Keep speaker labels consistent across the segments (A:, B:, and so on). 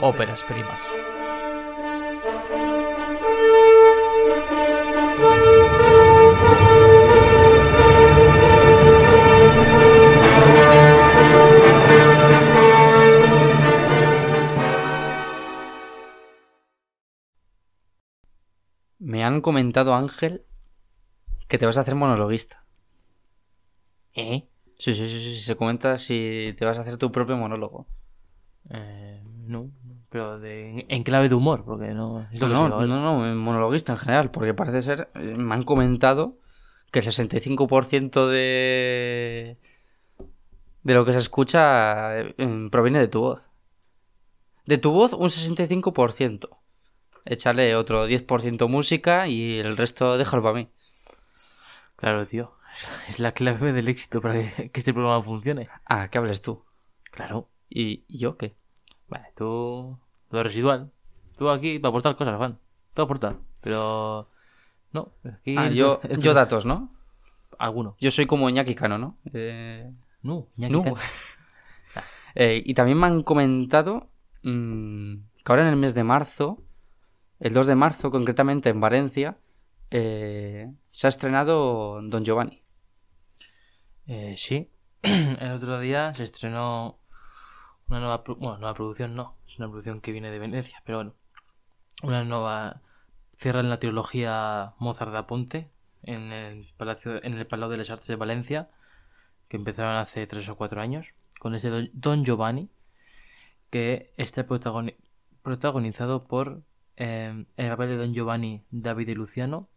A: óperas primas. Me han comentado, Ángel, que te vas a hacer monologuista.
B: ¿Eh?
A: Sí, sí, sí, sí, se comenta si te vas a hacer tu propio monólogo.
B: Eh, no, pero de, en clave de humor, porque no
A: No, no, no, no, monologuista en general, porque parece ser, eh, me han comentado que el 65% de, de lo que se escucha eh, proviene de tu voz. De tu voz, un 65%. Échale otro 10% música y el resto déjalo para mí.
B: Claro, tío. Es la clave del éxito para que, que este programa funcione.
A: Ah, que hables tú.
B: Claro.
A: ¿Y, y yo qué?
B: Vale, tú. Lo residual. Tú aquí para aportar cosas, Juan. Tú aportar. Pero. No, aquí.
A: Ah, yo,
B: el-
A: yo datos, ¿no?
B: Alguno.
A: Yo soy como Iñaki Cano, ¿no? Eh,
B: No, Iñaki
A: No.
B: Cano.
A: Eh, y también me han comentado mm, que ahora en el mes de marzo, el 2 de marzo concretamente en Valencia, eh, se ha estrenado Don Giovanni.
B: Eh, sí. El otro día se estrenó una nueva, bueno, nueva producción, no, es una producción que viene de Venecia, pero bueno, una nueva cierran la trilogía Mozart da Ponte en el Palacio, en el Palau de las Artes de Valencia, que empezaron hace tres o cuatro años, con este Don- Giovanni, que está protagoni- protagonizado por eh, en el papel de Don Giovanni Davide Luciano,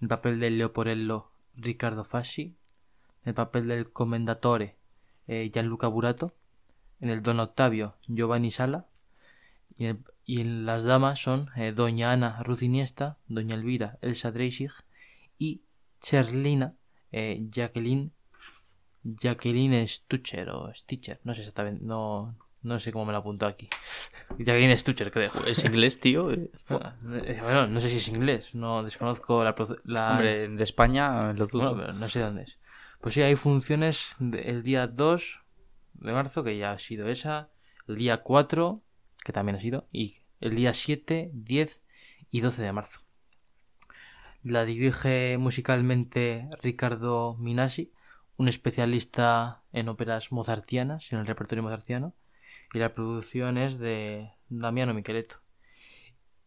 B: en el papel de Leoporello Riccardo Fasci, en el papel del Commendatore eh, Gianluca Burato, en el Don Octavio Giovanni Sala, y en, y en las damas son eh, Doña Ana Ruth Iniesta, Doña Elvira Elsa Dreisig y Cherlina eh, Jacqueline Jacqueline Stutcher o Stitcher, no sé exactamente, no, no sé cómo me lo apuntó aquí. Jacqueline Stutcher, creo.
A: ¿Es inglés, tío? Eh,
B: Bueno, no sé si es inglés, no desconozco la, la-
A: Hombre, de España lo dudo.
B: bueno, pero no sé dónde es. Pues sí, hay funciones de- el día 2 de marzo, que ya ha sido esa, el día 4, que también ha sido, y el día 7, 10 y 12 de marzo. La dirige musicalmente Ricardo Minasi, un especialista en óperas mozartianas, en el repertorio mozartiano, y la producción es de Damiano Micheletto.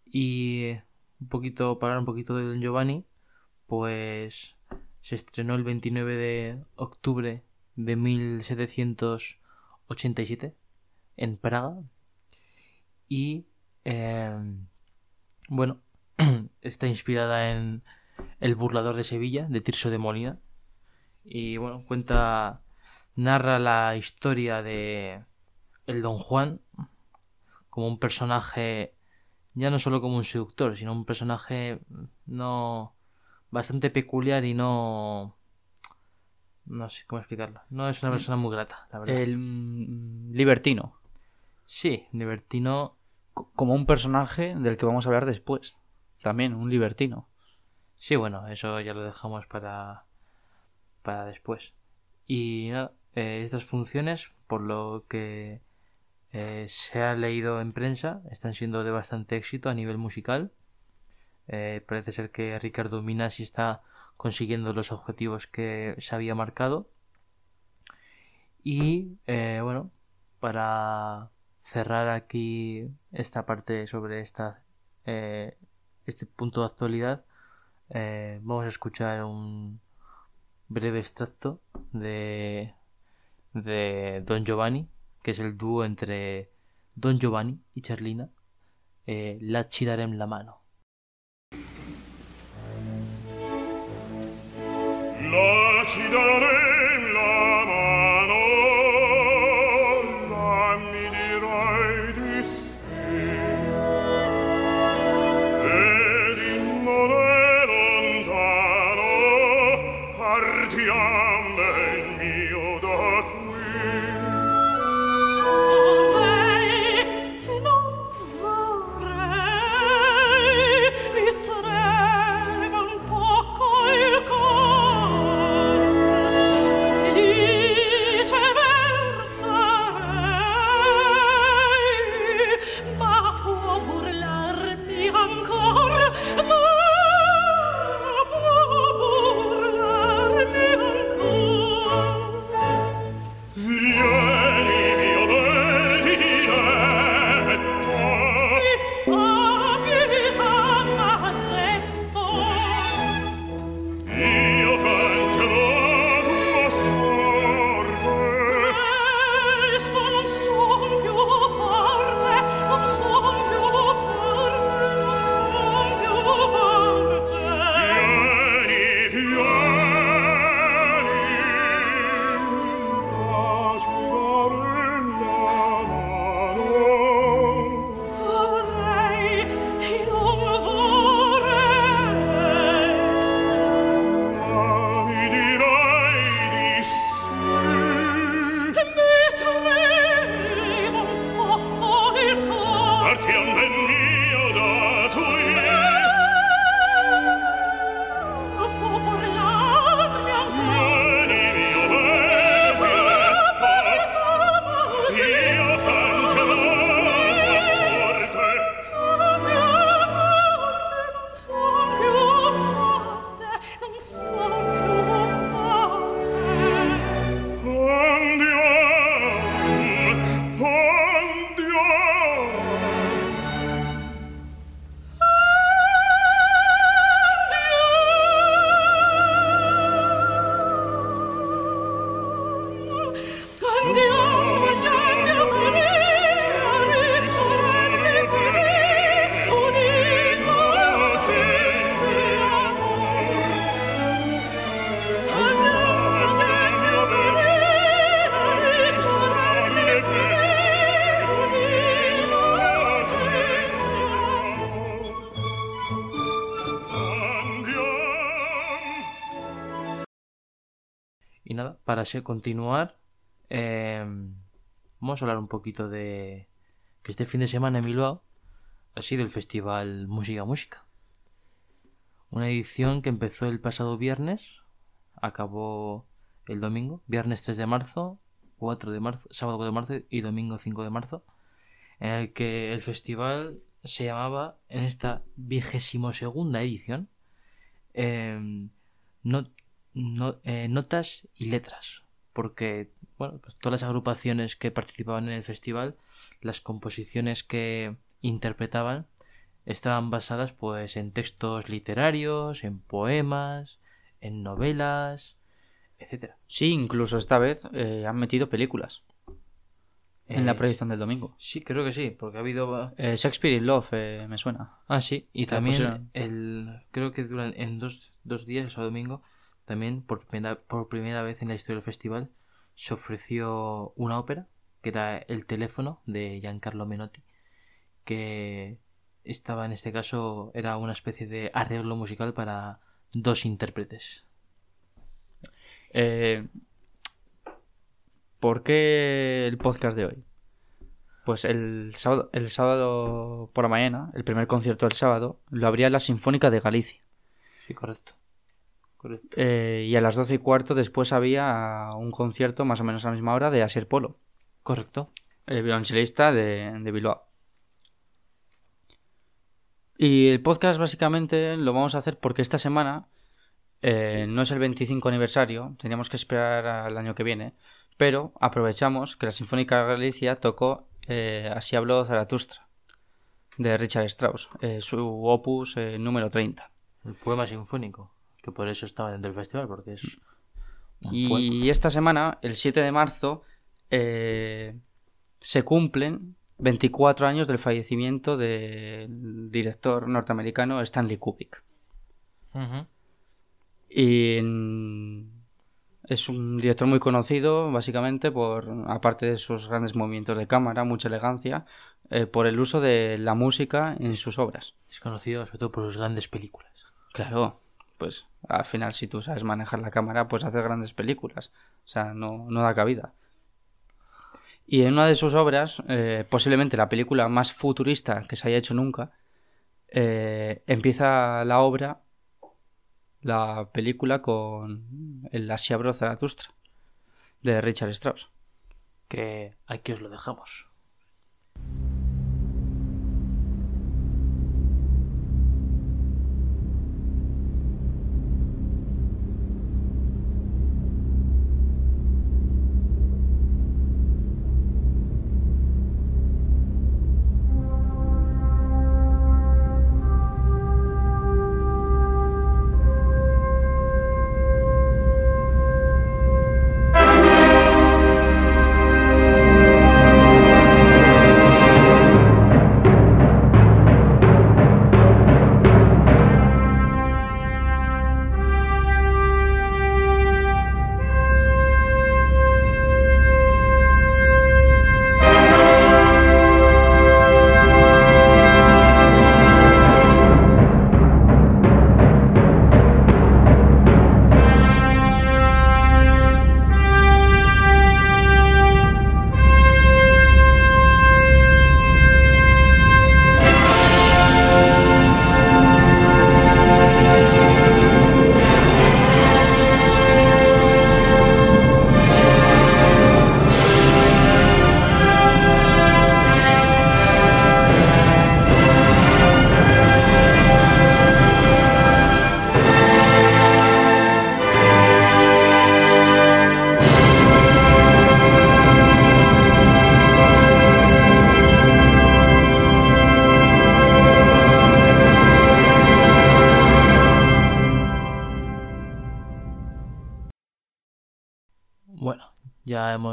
B: Y un poquito, para hablar un poquito de Don Giovanni, pues se estrenó el 29 de octubre de 1787 en Praga. Y eh, bueno está inspirada en El burlador de Sevilla de Tirso de Molina. Y bueno cuenta narra la historia de el Don Juan como un personaje ya no solo como un seductor sino un personaje no bastante peculiar y no no sé cómo explicarlo no es una persona muy grata la verdad
A: El mm, libertino.
B: sí libertino
A: Co- Como un personaje del que vamos a hablar después. También, un libertino.
B: sí bueno eso ya lo dejamos para para después y nada eh, estas funciones por lo que eh, se ha leído en prensa están siendo de bastante éxito a nivel musical Eh, parece ser que Ricardo Minasi está consiguiendo los objetivos que se había marcado. Y eh, bueno, para cerrar aquí esta parte sobre esta, eh, este punto de actualidad, eh, vamos a escuchar un breve extracto de, de Don Giovanni, que es el dúo entre Don Giovanni y Charlina, La ci darem la mano.
C: placida
B: re para continuar, eh, vamos a hablar un poquito de que este fin de semana en Bilbao ha sido el festival Música Música. Una edición que empezó el pasado viernes, acabó el domingo, viernes 3 de marzo, 4 de marzo, sábado 4 de marzo y domingo 5 de marzo, en el que el festival se llamaba en esta vigésimo segunda edición eh, no- eh, notas y letras porque bueno pues todas las agrupaciones que participaban en el festival las composiciones que interpretaban estaban basadas pues en textos literarios en poemas en novelas etcétera
A: Sí, incluso esta vez eh, han metido películas en la
B: Eh,
A: proyección del domingo.
B: sí creo que sí porque ha habido
A: Eh, Shakespeare in Love, me suena.
B: Ah, sí, y también
A: pusieron.
B: el, creo que duran, en dos, dos días, el sábado domingo, también por primera, por primera vez en la historia del festival, se ofreció una ópera, que era El teléfono, de Giancarlo Menotti, que estaba en este caso, era una especie de arreglo musical para dos intérpretes.
A: Eh, ¿Por qué el podcast de hoy? Pues el sábado, el sábado por la mañana, el primer concierto del sábado, lo abría la Sinfónica de Galicia.
B: Sí, correcto.
A: Eh, y a las doce y cuarto después había un concierto más o menos a la misma hora de Asier Polo,
B: Correcto.
A: el violonchelista de, de Bilbao. Y el podcast básicamente lo vamos a hacer porque esta semana eh, no es el 25 aniversario, teníamos que esperar al año que viene, pero aprovechamos que la Sinfónica de Galicia tocó eh, Así habló Zaratustra, de Richard Strauss, eh, su opus eh, número 30.
B: El poema sinfónico, que por eso estaba dentro del festival, porque es
A: Y esta semana, el 7 de marzo, eh, se cumplen 24 años del fallecimiento del director norteamericano Stanley Kubrick. Y es un director muy conocido, básicamente, por, aparte de sus grandes movimientos de cámara, mucha elegancia, eh, por el uso de la música en sus obras.
B: Es conocido sobre todo por sus grandes películas.
A: Claro, pues al final si tú sabes manejar la cámara, pues haces grandes películas. O sea, no, no da cabida. Y en una de sus obras, eh, posiblemente la película más futurista que se haya hecho nunca, eh, empieza la obra, la película con el Asiabro Zaratustra de Richard Strauss.
B: Que aquí os lo dejamos.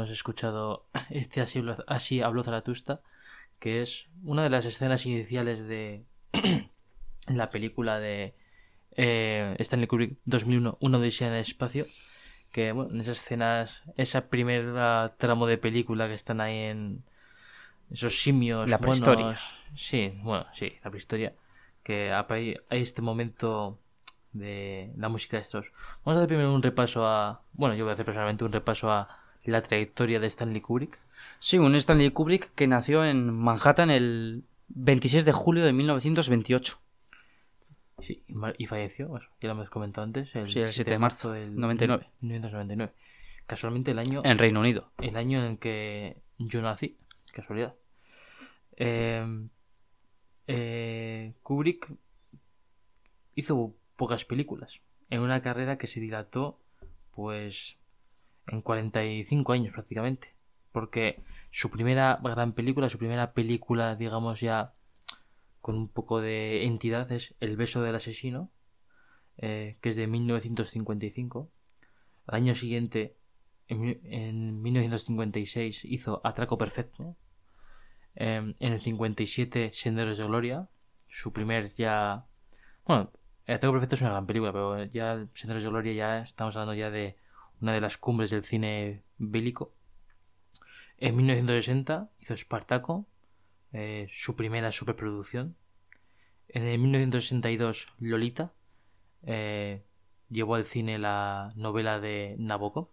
B: Hemos escuchado este así, habló- así habló Zaratusta, que es una de las escenas iniciales de la película de eh, Stanley Kubrick 2001, Una odisea en el espacio, que bueno, en esas escenas, esa primera tramo de película que están ahí en esos simios,
A: La prehistoria.
B: sí, bueno, sí, la prehistoria, que hay, hay este momento de la música de estos. Vamos a hacer primero un repaso a. Bueno, yo voy a hacer personalmente un repaso a la trayectoria de Stanley Kubrick.
A: Sí, un Stanley Kubrick que nació en Manhattan el 26 de julio de 1928.
B: Sí, y, falleció, bueno, ya lo hemos comentado antes, el,
A: Sí, el 7 de marzo
B: del
A: 99.
B: 1999. Casualmente el año
A: En Reino Unido.
B: el año en el que yo nací, casualidad. Eh, eh, Kubrick hizo pocas películas en una carrera que se dilató pues en 45 años prácticamente porque su primera gran película su primera película digamos ya con un poco de entidad es El beso del asesino eh, que es de 1955 al año siguiente en, en 1956 hizo Atraco Perfecto. Eh, en el 57 Senderos de Gloria. Su primer ya... Bueno, Atraco Perfecto es una gran película, pero ya Senderos de Gloria ya estamos hablando ya de una de las cumbres del cine bélico. En 1960 hizo Espartaco, eh, su primera superproducción. En el 1962 Lolita, eh, llevó al cine la novela de Nabokov.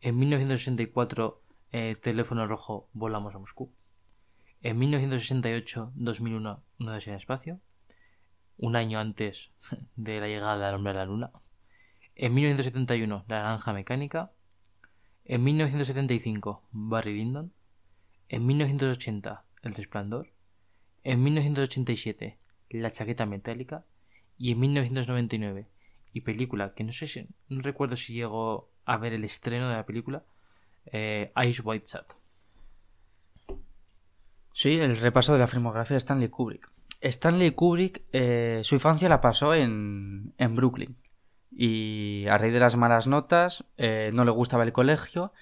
B: En 1964, eh, Teléfono Rojo, Volamos a Moscú. En 1968-2001, Una Odisea en Espacio. Un año antes de la llegada del hombre a la luna. En 1971, La Naranja Mecánica. En 1975, Barry Lyndon. En 1980, El Resplandor. En 1987, La Chaqueta Metálica. Y en 1999, y película que no sé si, no recuerdo si llegó a ver el estreno de la película, eh, Ice White Chat.
A: Sí, el repaso de la filmografía de Stanley Kubrick. Stanley Kubrick, eh, su infancia la pasó en, en Brooklyn. Y a raíz de las malas notas, eh, no le gustaba el colegio,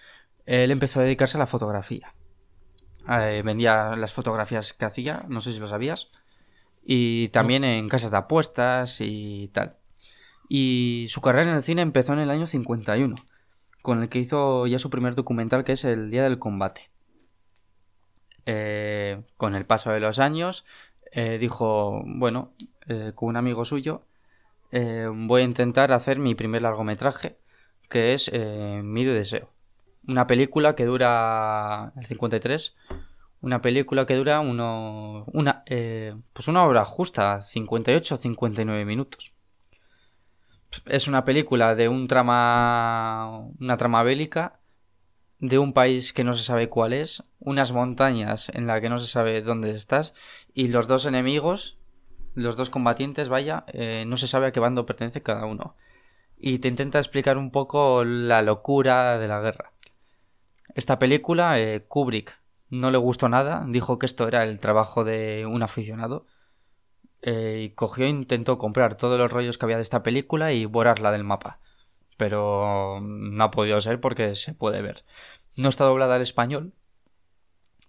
A: él empezó a dedicarse a la fotografía. Eh, vendía las fotografías que hacía, no sé si lo sabías. Y también en casas de apuestas y tal. Y su carrera en el cine empezó en el año 51, con el que hizo ya su primer documental que es El Día del Combate. Eh, con el paso de los años, eh, dijo, bueno, con un amigo suyo, eh, voy a intentar hacer mi primer largometraje, que es eh, Mi de Deseo. Una película que dura, el 53, una película que dura uno, una, eh, pues una hora justa, 58-59 minutos. Es una película de un trama, una trama bélica de un país que no se sabe cuál es, unas montañas en la que no se sabe dónde estás y los dos enemigos, los dos combatientes, vaya, eh, no se sabe a qué bando pertenece cada uno. Y te intenta explicar un poco la locura de la guerra. Esta película, eh, Kubrick no le gustó nada, dijo que esto era el trabajo de un aficionado. eh, y cogió e intentó comprar todos los rollos que había de esta película y borrarla del mapa. Pero no ha podido ser porque se puede ver. No está doblada al español,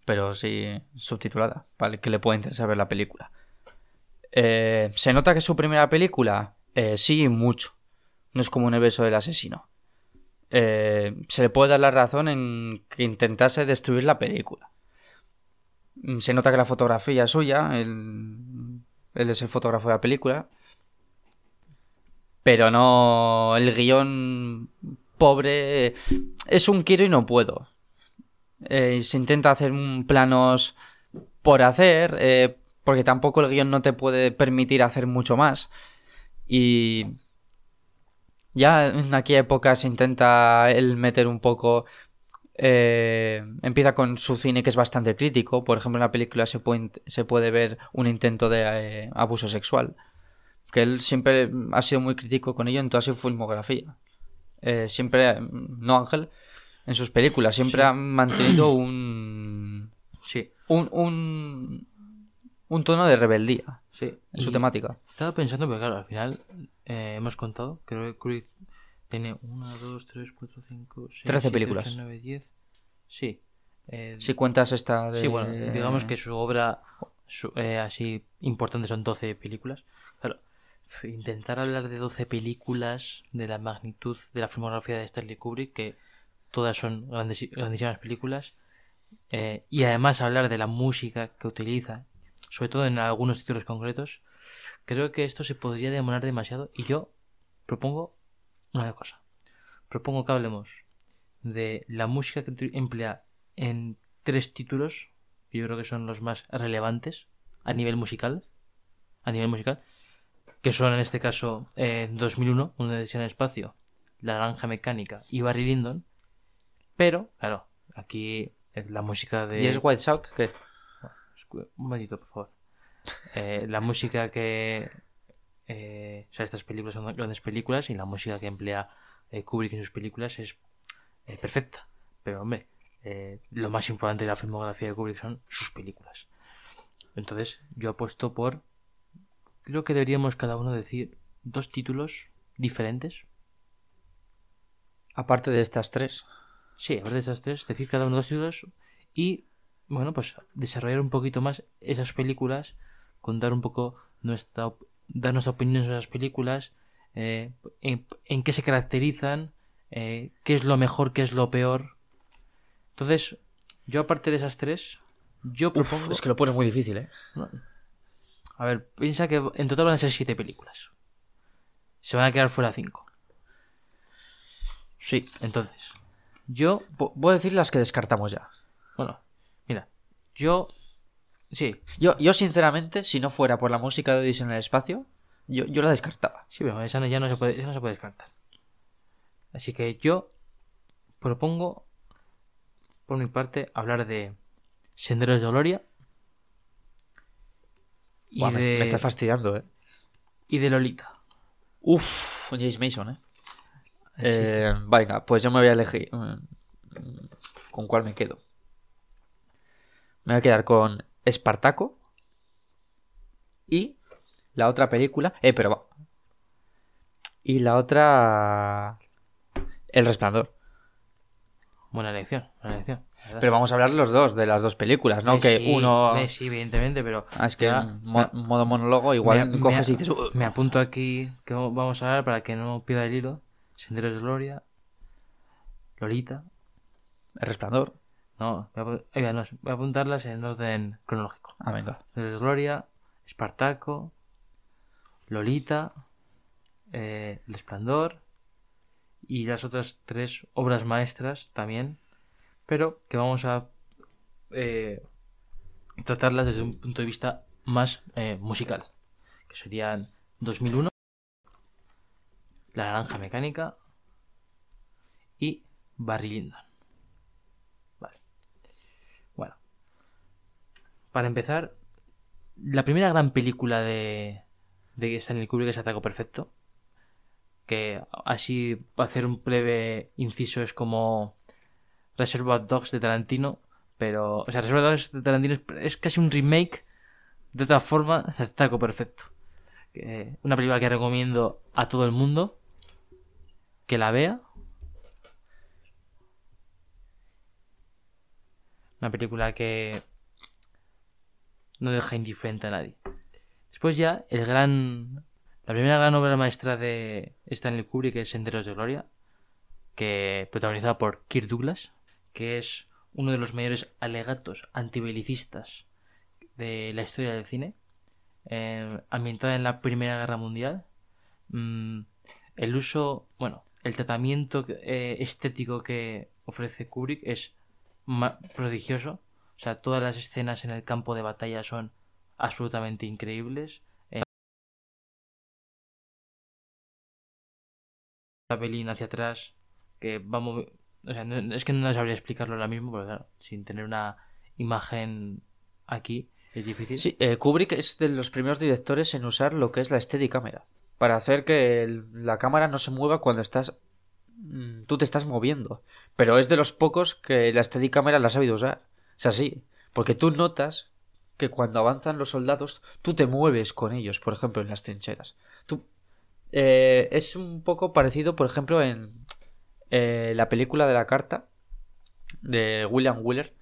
A: pero sí subtitulada, para que le pueda interesar ver la película. Eh, ¿Se nota que es su primera película? Eh, sí, mucho. No es como un beso del asesino. Eh, se le puede dar la razón en que intentase destruir la película. Mm, Se nota que la fotografía es suya, él, es el fotógrafo de la película. Pero no. El guion pobre. Es un quiero y no puedo. Eh, se intenta hacer un planos por hacer. eh, porque tampoco el guion no te puede permitir hacer mucho más. Y. Ya en aquella época se intenta él meter un poco. eh, empieza con su cine que es bastante crítico. Por ejemplo, en la película se puede, se puede ver un intento de eh, abuso sexual que él siempre ha sido muy crítico con ello en toda su filmografía. Eh, siempre, no Ángel, en sus películas, siempre ha mantenido un,
B: Sí,
A: un, un, un tono de rebeldía
B: sí.
A: en su temática.
B: Estaba pensando, pero claro, al final eh, hemos contado, creo que Kubrick tiene 1, 2, 3, 4, 5, 6,
A: 13 películas.
B: 8, 9, 10. Sí. Eh,
A: Si cuentas esta de...
B: Sí, bueno, digamos que su obra su- eh, así importante son 12 películas. Claro, intentar hablar de 12 películas de la magnitud de la filmografía de Stanley Kubrick, que todas son grandes, grandísimas películas, eh, y además hablar de la música que utiliza, sobre todo en algunos títulos concretos, creo que esto se podría demorar demasiado y yo propongo una cosa. Propongo que hablemos de la música que emplea en tres títulos, yo creo que son los más relevantes a nivel musical, a nivel musical, que son en este caso eh, 2001, una decisión en espacio, La Naranja Mecánica y Barry Lyndon, pero, claro, aquí eh, la música de...
A: ¿Y es White Shout? ¿Qué?
B: Un momentito, por favor. Eh, la música que. eh, o sea, estas películas son grandes películas y la música que emplea eh, Kubrick en sus películas es eh, perfecta. Pero, hombre, lo más importante de la filmografía de Kubrick son sus películas. Entonces, yo apuesto por. Creo que deberíamos cada uno decir dos títulos diferentes.
A: Aparte de estas tres.
B: Sí, hablar de esas tres, decir cada uno dos títulos y, bueno, pues desarrollar un poquito más esas películas, contar un poco nuestra, dar nuestra opinión sobre esas películas, eh, en, en qué se caracterizan, eh, qué es lo mejor, qué es lo peor. Entonces, yo aparte de esas tres, yo propongo...
A: Es que lo pone muy difícil, ¿eh?
B: A ver, piensa que en total van a ser siete películas. Se van a quedar fuera cinco.
A: Sí.
B: Entonces, yo
A: Pu- Puedo decir las que descartamos ya.
B: Bueno, yo. Sí,
A: Yo, yo sinceramente, si no fuera por la música de Odisea en el espacio, yo, yo la descartaba.
B: sí, pero esa no- ya no se puede, esa no se puede descartar. Así que yo propongo, por mi parte, hablar de Senderos de Gloria y,
A: Buah, me,
B: de,
A: me está fastidiando, ¿eh?
B: y de Lolita.
A: Uf, James Mason, ¿eh? Eh, Venga, pues yo me voy a elegir. mm, ¿Con cuál me quedo? Me voy a quedar con Espartaco. Y la otra película. Eh, pero va. Y la otra. El Resplandor.
B: Buena elección, buena elección.
A: Pero vamos a hablar los dos, de las dos películas, ¿no?
B: Eh,
A: que
B: sí,
A: uno.
B: eh, sí, evidentemente, pero.
A: Ah, es que
B: ya-
A: mo- modo monólogo, igual
B: me-
A: coges
B: me-
A: y dices.
B: Me apunto aquí que vamos a hablar para que no pierda el hilo. Senderos de Gloria, Lolita.
A: El Resplandor.
B: No, voy a, apu- oiga, no, voy a apuntarlas en orden cronológico.
A: Ah, venga.
B: Gloria, Espartaco, Lolita, eh, El Esplendor y las otras tres obras maestras también, pero que vamos a eh, tratarlas desde un punto de vista más eh, musical, que serían 2001, La Naranja Mecánica y Barry Lyndon. Vale. Bueno. Para empezar, la primera gran película de, de Stanley Kubrick es Ataco Perfecto. Que así, hacer un breve inciso, es como Reservoir Dogs de Tarantino. Pero, o sea, Reservoir Dogs de Tarantino es, casi un remake de otra forma Ataco Perfecto. Una película que recomiendo a todo el mundo que la vea. Una película que no deja indiferente a nadie. Después ya, el gran... La primera gran obra maestra de Stanley Kubrick es Senderos de Gloria, que protagonizada por Kirk Douglas, que es uno de los mayores alegatos antibelicistas de la historia del cine, eh, ambientada en la Primera Guerra Mundial. Mm, el uso, bueno, el tratamiento eh, estético que ofrece Kubrick es prodigioso. O sea, todas las escenas en el campo de batalla son absolutamente increíbles. Eh, la pelín hacia atrás, que vamos... O sea, es que no sabría explicarlo ahora mismo, porque claro, sin tener una imagen aquí es difícil.
A: Sí, eh, Kubrick es de los primeros directores en usar lo que es la steady camera. Para hacer que la cámara no se mueva cuando estás. mm, Tú te estás moviendo. Pero es de los pocos que la steady camera la ha sabido usar. Es así. Porque tú notas que cuando avanzan los soldados, tú te mueves con ellos, por ejemplo, en las trincheras. Tú. eh, es un poco parecido, por ejemplo, en eh, la película de la carta de William Wheeler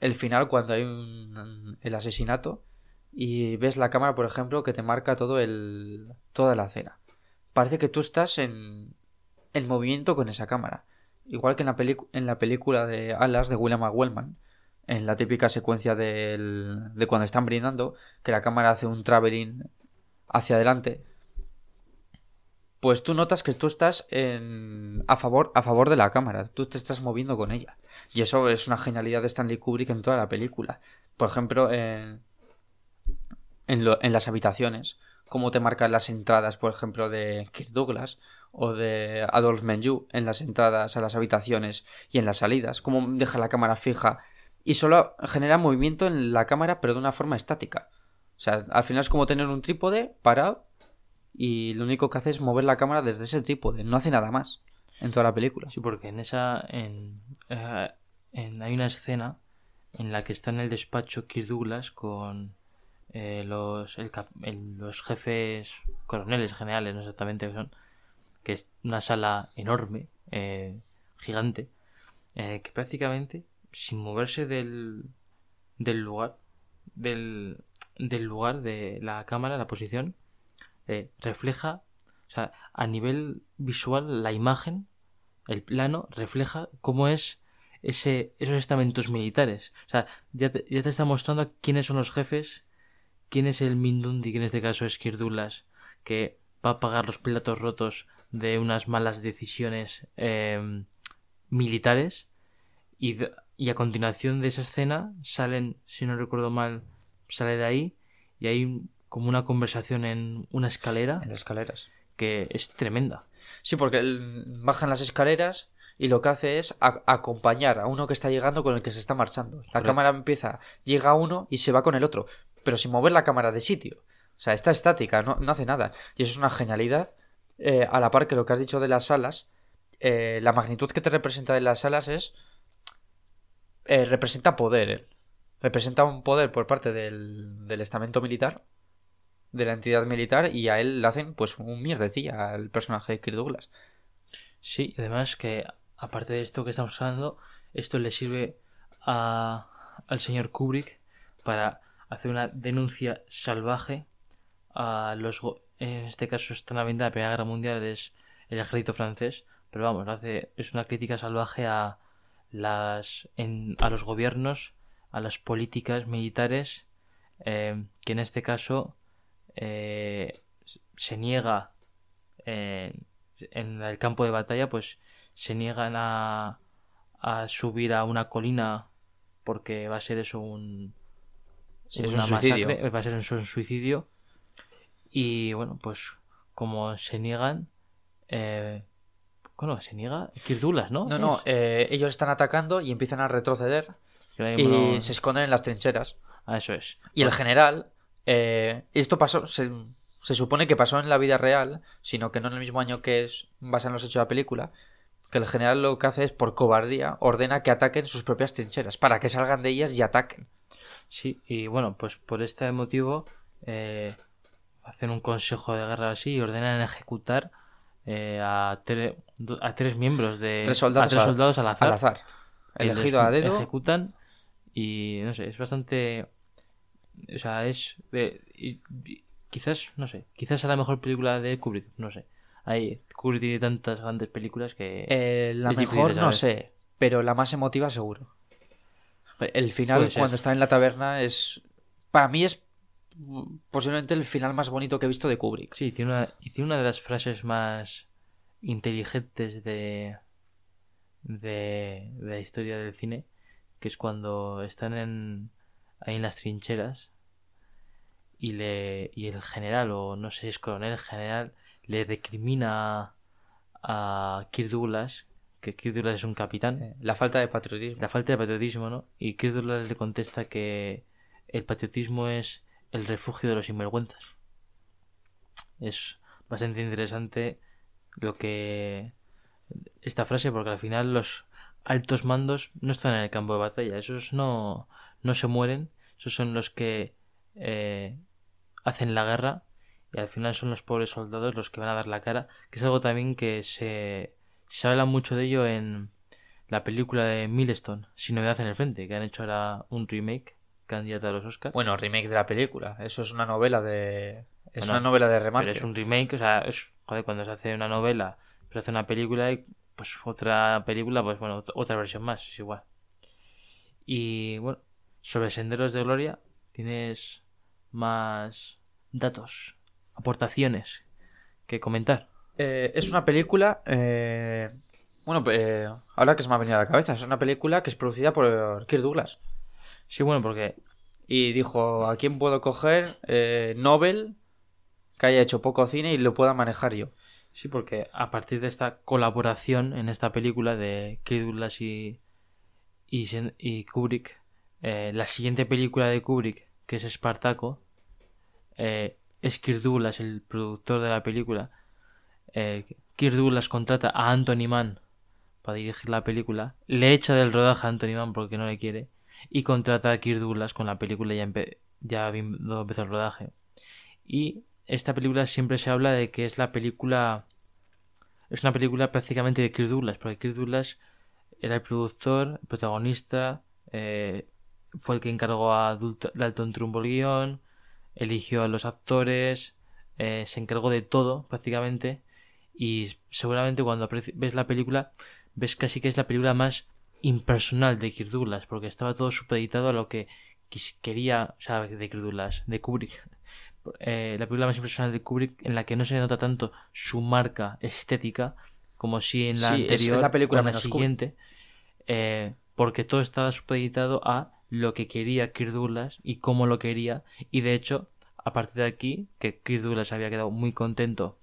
A: el final cuando hay un, el asesinato y ves la cámara, por ejemplo, que te marca todo el toda la escena. Parece que tú estás en, en movimiento con esa cámara. Igual que en la, en la película de Alas de William Wellman, en la típica secuencia del- de cuando están brindando, que la cámara hace un traveling hacia adelante. pues tú notas que tú estás en... a, favor, a favor de la cámara, tú te estás moviendo con ella. Y eso es una genialidad de Stanley Kubrick en toda la película. Por ejemplo, en, en, las habitaciones, cómo te marcan las entradas, por ejemplo, de Kirk Douglas o de Adolf Menjou en las entradas a las habitaciones y en las salidas, cómo deja la cámara fija y solo genera movimiento en la cámara pero de una forma estática. O sea, al final es como tener un trípode parado y lo único que hace es mover la cámara desde ese trípode, no hace nada más en toda la película.
B: Sí, porque en esa. En, eh, hay una escena en la que está en el despacho Kirk Douglas con eh, los, el- los jefes coroneles generales, no exactamente qué son, que es una sala enorme, eh, gigante, eh, que prácticamente, sin moverse del, del lugar, del, del lugar de la cámara, la posición, eh, refleja, o sea, a nivel visual, la imagen, el plano, refleja cómo es ese, esos estamentos militares. O sea, ya te, ya te está mostrando quiénes son los jefes, quién es el Mindundi, que en este caso es Kirk Douglas, que va a pagar los platos rotos de unas malas decisiones eh, militares. Y, y a continuación de esa escena salen, si no recuerdo mal, sale de ahí y hay como una conversación en una escalera
A: En las escaleras.
B: que es tremenda.
A: Sí, porque bajan las escaleras y lo que hace es a- acompañar a uno que está llegando con el que se está marchando. La
B: Correcto.
A: cámara empieza, llega uno y se va con el otro, pero sin mover la cámara de sitio. O sea, está estática, no, no hace nada. Y eso es una genialidad. eh, a la par que lo que has dicho de las salas, eh, la magnitud que te representa de las salas es... eh, representa poder. eh. Representa un poder por parte del, del estamento militar, de la entidad militar, y a él le hacen pues un mierdecilla al personaje de Kirk Douglas.
B: Sí, además que aparte de esto que estamos hablando, esto le sirve a, al señor Kubrick para hacer una denuncia salvaje a los en este caso está en la venta de la Primera Guerra Mundial es el ejército francés, pero vamos, hace es una crítica salvaje a las en- a los gobiernos, a las políticas militares eh, que en este caso eh, se niega eh, en el campo de batalla pues se niegan a, a subir a una colina porque va a ser eso un
A: es
B: una
A: un suicidio.
B: masacre, va a ser un, un suicidio y bueno pues como se niegan eh, bueno se niega Kirk Douglas, ¿no?
A: No, no, eh, ellos están atacando y empiezan a retroceder y se esconden en las trincheras.
B: Ah, eso es
A: Y el general, eh, esto pasó, se, se supone que pasó en la vida real, sino que no en el mismo año que es basado en los hechos de la película, que el general lo que hace es, por cobardía, ordena que ataquen sus propias trincheras, para que salgan de ellas y ataquen.
B: Sí, y bueno, pues por este motivo eh, hacen un consejo de guerra así y ordenan ejecutar eh, a, do- a tres miembros de
A: Tres soldados,
B: a tres soldados al azar,
A: Al azar. Elegido a dedo.
B: ejecutan y no sé, es bastante o sea, es de- y- y- quizás, no sé, quizás sea la mejor película de Kubrick, no sé. Hay Kubrick tiene tantas grandes películas que
A: Eh, la mejor no sé, pero la más emotiva seguro. El final, cuando está en la taberna, es. Para mí es posiblemente el final más bonito que he visto de Kubrick.
B: Sí, tiene una, y tiene una de las frases más inteligentes de, de, de la historia del cine, que es cuando están en, ahí en las trincheras y, le, y el general, o no sé si es coronel, general, le recrimina a Kirk Douglas, que Kirk Douglas es un capitán,
A: La falta de patriotismo.
B: la falta de patriotismo, ¿no? Y Kirk Douglas le contesta que el patriotismo es el refugio de los sinvergüenzas. Es bastante interesante lo que esta frase porque al final los altos mandos no están en el campo de batalla, esos no, no se mueren, esos son los que eh, hacen la guerra y al final son los pobres soldados los que van a dar la cara, que es algo también que se, se habla mucho de ello en la película de Milestone, Sin novedad en el frente, que han hecho ahora un remake candidata a los Oscars.
A: Bueno, remake de la película. Eso es una novela de. Es
B: Bueno,
A: una novela de remarque.
B: Pero es un remake, o sea, es, joder, cuando se hace una novela, se hace una película y pues otra película, pues bueno, ot- otra versión más, es igual. Y bueno, sobre Senderos de Gloria, tienes más datos, aportaciones que comentar.
A: Eh, es una película. eh, bueno, eh, ahora que se me ha venido a la cabeza, es una película que es producida por Kirk Douglas.
B: Sí, bueno, porque
A: Y dijo: ¿A quién puedo coger? Eh, Nobel, que haya hecho poco cine y lo pueda manejar yo.
B: Sí, porque a partir de esta colaboración en esta película de Kirk Douglas y, y, y Kubrick, eh, la siguiente película de Kubrick, que es Espartaco, eh, es Kirk Douglas el productor de la película. Eh, Douglas contrata a Anthony Mann para dirigir la película, le echa del rodaje a Anthony Mann porque no le quiere, y contrata a Kirk Douglas con la película ya, ya habiendo empezado el rodaje. Y esta película siempre se habla de que es la película. Es una película prácticamente de Kirk Douglas, porque Kirk Douglas era el productor, el protagonista, eh, fue el que encargó a Dalton Trumbull el guion, eligió a los actores, eh, se encargó de todo prácticamente. Y seguramente cuando ves la película, ves casi que es la película más impersonal de Kirk Douglas, porque estaba todo supeditado a lo que quería, o sea, de Kirk Douglas, de Kubrick. Eh, la película más impresionante de Kubrick en la que no se nota tanto su marca estética como si en la
A: Sí, es- es
B: anterior
A: la película
B: o en la siguiente eh, porque todo estaba supeditado a lo que quería Kirk Douglas y cómo lo quería. Y de hecho a partir de aquí que Kirk Douglas había quedado muy contento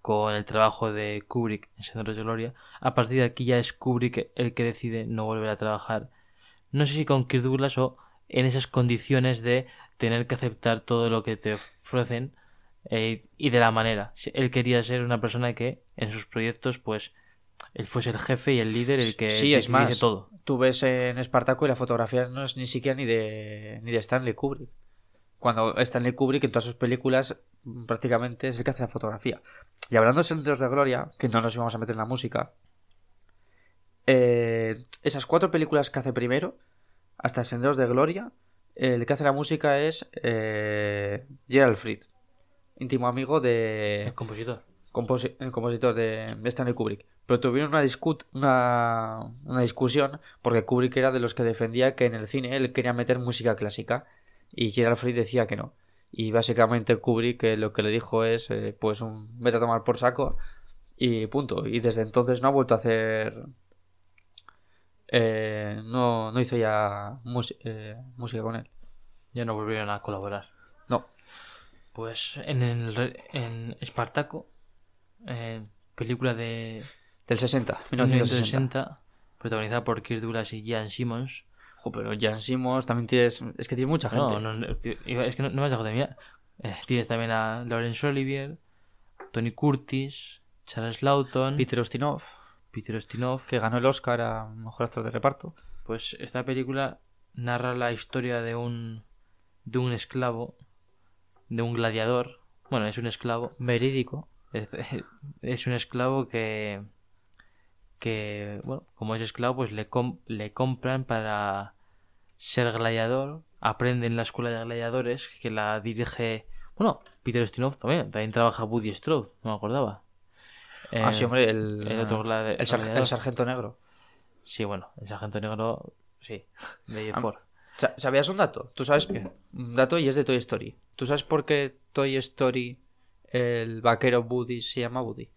B: con el trabajo de Kubrick en Señores de Gloria a partir de aquí ya es Kubrick el que decide no volver a trabajar. No sé si con Kirk Douglas o en esas condiciones de tener que aceptar todo lo que te ofrecen eh, y de la manera. Él quería ser una persona que en sus proyectos, pues, él fuese el jefe y el líder, el que
A: sí, es más.
B: todo.
A: Tú ves en Espartaco y la fotografía no es ni siquiera ni de, ni de Stanley Kubrick. Cuando Stanley Kubrick en todas sus películas prácticamente es el que hace la fotografía. Y hablando de Senderos de Gloria, que no nos íbamos a meter en la música, eh, esas cuatro películas que hace primero, hasta Senderos de Gloria, el que hace la música es eh, Gerald Fried, íntimo amigo de
B: El compositor.
A: composi- el compositor de, de Stanley Kubrick. Pero tuvieron una, discut una, una discusión porque Kubrick era de los que defendía que en el cine él quería meter música clásica y Gerald Fried decía que no. Y básicamente Kubrick eh, lo que le dijo es eh, pues un vete a tomar por saco y punto. Y desde entonces no ha vuelto a hacer... eh, no, no hizo ya eh, música con él.
B: Ya no volvieron a colaborar.
A: No.
B: Pues en el en Espartaco, eh, película de
A: Del 60, 1960.
B: 1960, protagonizada por Kirk Douglas y Jan Simmons.
A: Jo, pero Jan Simmons también tienes... Es que tienes mucha gente.
B: No, no, es que no, no me has dejado de mirar. Eh, tienes también a Laurence Olivier, Tony Curtis, Charles Lawton,
A: Peter Ustinov.
B: Peter Ustinov.
A: que ganó el Oscar a mejor actor de reparto.
B: Pues esta película narra la historia de un de un esclavo, de un gladiador. Bueno, es un esclavo.
A: Verídico.
B: Es, un esclavo que que bueno, como es esclavo, pues le le compran para ser gladiador. Aprende en la escuela de gladiadores que la dirige, bueno, Peter Ustinov también, también trabaja Woody Strode, no me acordaba.
A: Ah,
B: Eh,
A: sí, hombre, el,
B: el otro gladi-
A: el, sar-
B: gladiador.
A: el sargento negro.
B: Sí, bueno, el sargento negro, sí, de
A: Ah,
B: Ford.
A: Sa- ¿Sabías un dato? Tú sabes un dato y es de Toy Story. ¿Tú sabes por qué Toy Story el vaquero Woody se llama Woody?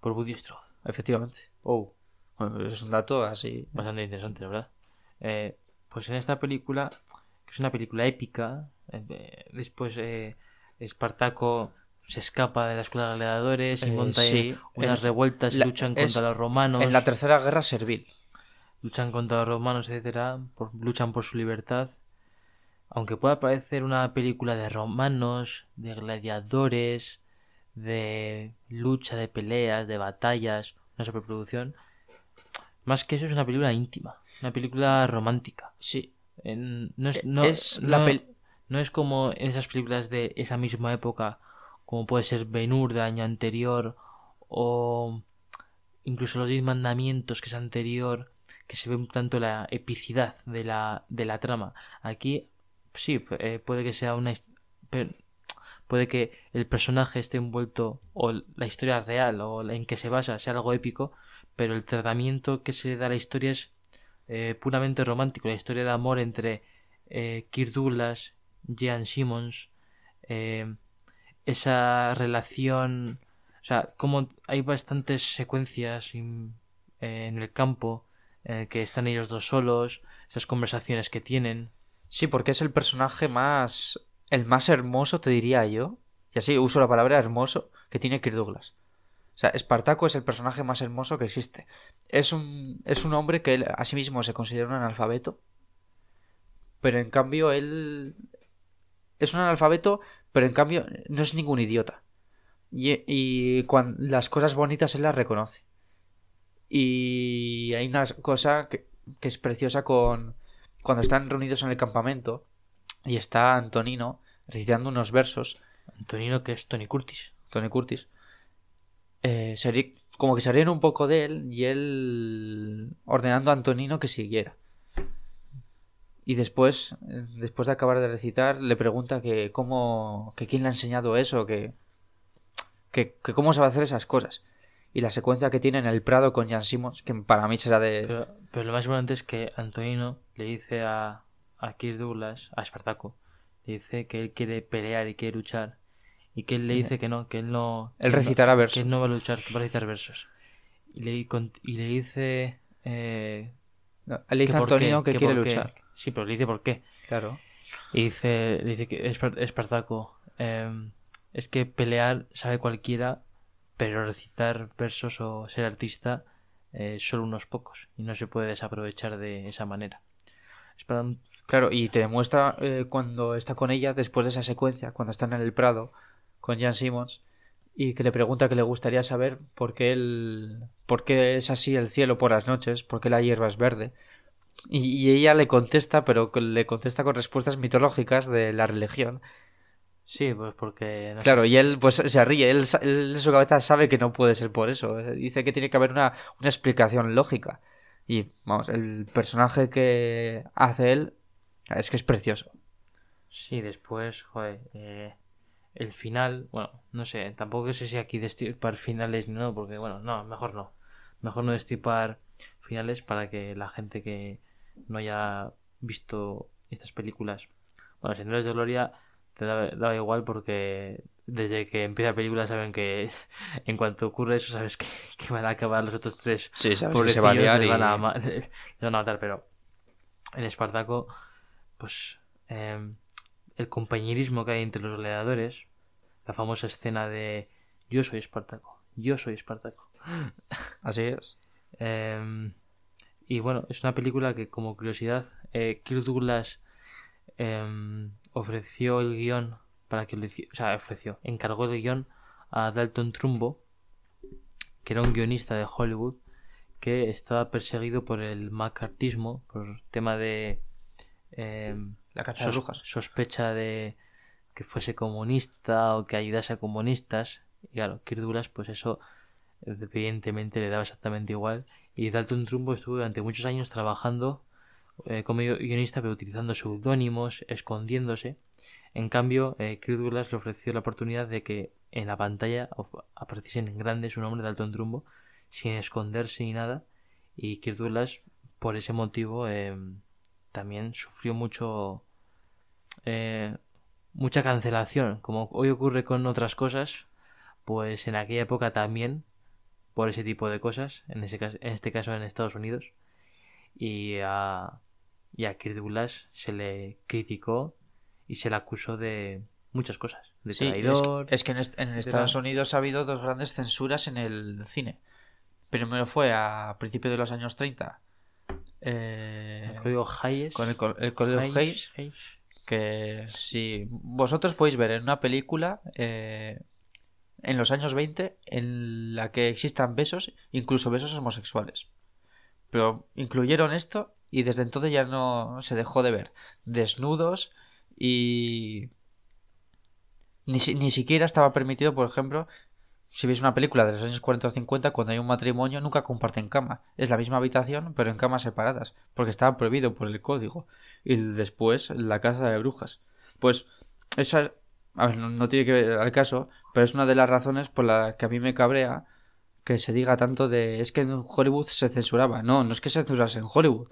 B: Por Woody Strode.
A: Efectivamente.
B: Oh,
A: Bueno, es un dato así.
B: bastante interesante, la verdad. Eh, pues en esta película, que es una película épica, eh, eh, después eh, Espartaco se escapa de la escuela de gladiadores y
A: Eh,
B: monta
A: sí.
B: unas
A: En-
B: revueltas y
A: la-
B: luchan
A: es-
B: contra los romanos.
A: En la tercera guerra servil.
B: luchan contra los romanos, etcétera, por- luchan por su libertad. Aunque pueda parecer una película de romanos, de gladiadores, de lucha, de peleas, de batallas, una superproducción, más que eso es una película íntima, una película romántica.
A: Sí.
B: En- no, es,
A: Eh,
B: no,
A: es
B: no-
A: la pel-
B: no es como en esas películas de esa misma época, como puede ser Ben Hur del año anterior, o incluso los Diez Mandamientos, que es anterior, que se ve un tanto la epicidad de la, de la trama. Aquí, sí, eh, puede que sea una. Puede que el personaje esté envuelto, o la historia real, o en que se basa, sea algo épico, pero el tratamiento que se le da a la historia es eh, puramente romántico. La historia de amor entre eh, Kirk Douglas, Jean Simmons, eh, esa relación O sea, como hay bastantes secuencias eh, en el campo el que están ellos dos solos, esas conversaciones que tienen.
A: Sí, porque es el personaje más. El más hermoso, te diría yo. Y así uso la palabra hermoso que tiene Kirk Douglas. O sea, Espartaco es el personaje más hermoso que existe. Es un, es un hombre que él a sí mismo se considera un analfabeto. Pero en cambio él. Es un analfabeto, pero en cambio no es ningún idiota. Y, y cuan- las cosas bonitas él las reconoce. Y hay una cosa que, es preciosa con. Cuando están reunidos en el campamento y está Antonino recitando unos versos,
B: Antonino, que es Tony Curtis.
A: Tony Curtis, eh, como que se un poco de él y él ordenando a Antonino que siguiera. Y después, después de acabar de recitar, le pregunta que cómo, que quién le ha enseñado eso, que, que, que cómo sabe hacer esas cosas. Y la secuencia que tiene en el Prado con Jan Simmons, que para mí será de...
B: Pero, pero lo más importante es que Antonino le dice a, a Kirk Douglas, a Espartaco, le dice que él quiere pelear y quiere luchar. Y que él le dice que no, que él no.
A: Él
B: que no-
A: recitará versos.
B: Que él no va a luchar, que va a recitar versos. Y le, y le dice. Eh,
A: No, le dice
B: que
A: a
B: por qué,
A: Antonino que, quiere
B: qué. Sí, pero le dice por qué.
A: Claro.
B: Y dice, dice que Espar- Espartaco, em, es que pelear sabe cualquiera, pero recitar versos o ser artista eh, solo unos pocos. Y no se puede desaprovechar de esa manera.
A: Claro, y te demuestra eh, cuando está con ella, después de esa secuencia, cuando están en el Prado con Jan Simmons, y que le pregunta que le gustaría saber por qué, el, por qué es así el cielo por las noches, por qué la hierba es verde. Y, y ella le contesta, pero le contesta con respuestas mitológicas de la religión.
B: Sí, pues porque... no sé,
A: Claro, y él pues se ríe, él, él en su cabeza sabe que no puede ser por eso. eh, Dice que tiene que haber una, una explicación lógica. Y vamos, el personaje que hace él es que es precioso.
B: Sí, después, joder, eh, el final, bueno, no sé, tampoco sé si aquí destripar finales ni no, porque bueno, no, mejor no. Mejor no destripar finales para que la gente que no haya visto estas películas, bueno, Señores de Gloria te da, da igual porque desde que empieza la película saben que en cuanto ocurre eso sabes que, que van a acabar los otros tres
A: Sí, sabes que se va a
B: pobrecillos,
A: liar
B: les
A: y...
B: van a, les van a matar, pero en Espartaco, pues em, el compañerismo que hay entre los gladiadores, la famosa escena de yo soy Espartaco, yo soy Espartaco.
A: Así es.
B: Em, y bueno, es una película que como curiosidad, eh, Kirk Douglas em, ofreció el guion para que lo hiciera, o sea, ofreció, encargó el guion a Dalton Trumbo, que era un guionista de Hollywood que estaba perseguido por el macartismo, por tema de em,
A: La caza de
B: sos-
A: brujas.
B: sospecha de que fuese comunista o que ayudase a comunistas. Y claro, Kirk Douglas, pues eso evidentemente le daba exactamente igual. Y Dalton Trumbo estuvo durante muchos años trabajando eh, como gui- guionista, pero utilizando seudónimos, escondiéndose. En cambio, eh, Kirk Douglas le ofreció la oportunidad de que en la pantalla of- apareciese en grande su nombre, Dalton Trumbo, sin esconderse ni nada. Y Kirk Douglas, por ese motivo, eh, también sufrió mucho. eh, mucha cancelación. Como hoy ocurre con otras cosas, pues en aquella época también, por ese tipo de cosas, en, ese caso, en este caso en Estados Unidos. Y a, y a Kirk Douglas se le criticó y se le acusó de muchas cosas. De
A: Sí,
B: traidor.
A: es que en, est- en Estados Unidos ha habido dos grandes censuras en el cine. Primero fue a principios de los años 30. eh,
B: el código Hayes.
A: con el, el código
B: Hayes-
A: Hayes,
B: Hayes.
A: que si vosotros podéis ver en una película eh, en los años 20 en la que existan besos, incluso besos homosexuales. Pero incluyeron esto y desde entonces ya no se dejó de ver desnudos y ni, ni siquiera estaba permitido, por ejemplo, si veis una película de los años 40 o 50, cuando hay un matrimonio nunca comparten cama. Es la misma habitación, pero en camas separadas, porque estaba prohibido por el código. Y después, la casa de brujas. Pues, eso es- a ver, no, tiene que ver al caso, pero es una de las razones por las que a mí me cabrea que se diga tanto de es que en Hollywood se censuraba. No, no es que se censurase en Hollywood.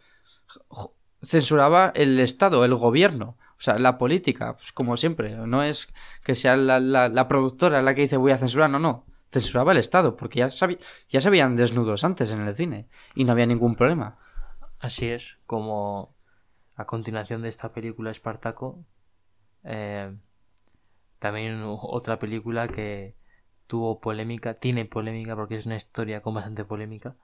A: Censuraba el Estado, el gobierno. O sea, la política, pues como siempre. No es que sea la, la, productora la que dice voy a censurar, no, no. censuraba el Estado, porque ya, ya se veían desnudos antes en el cine y no había ningún problema.
B: Así es, como a continuación de esta película Espartaco, eh, también otra película que tuvo polémica, tiene polémica porque es una historia con bastante polémica,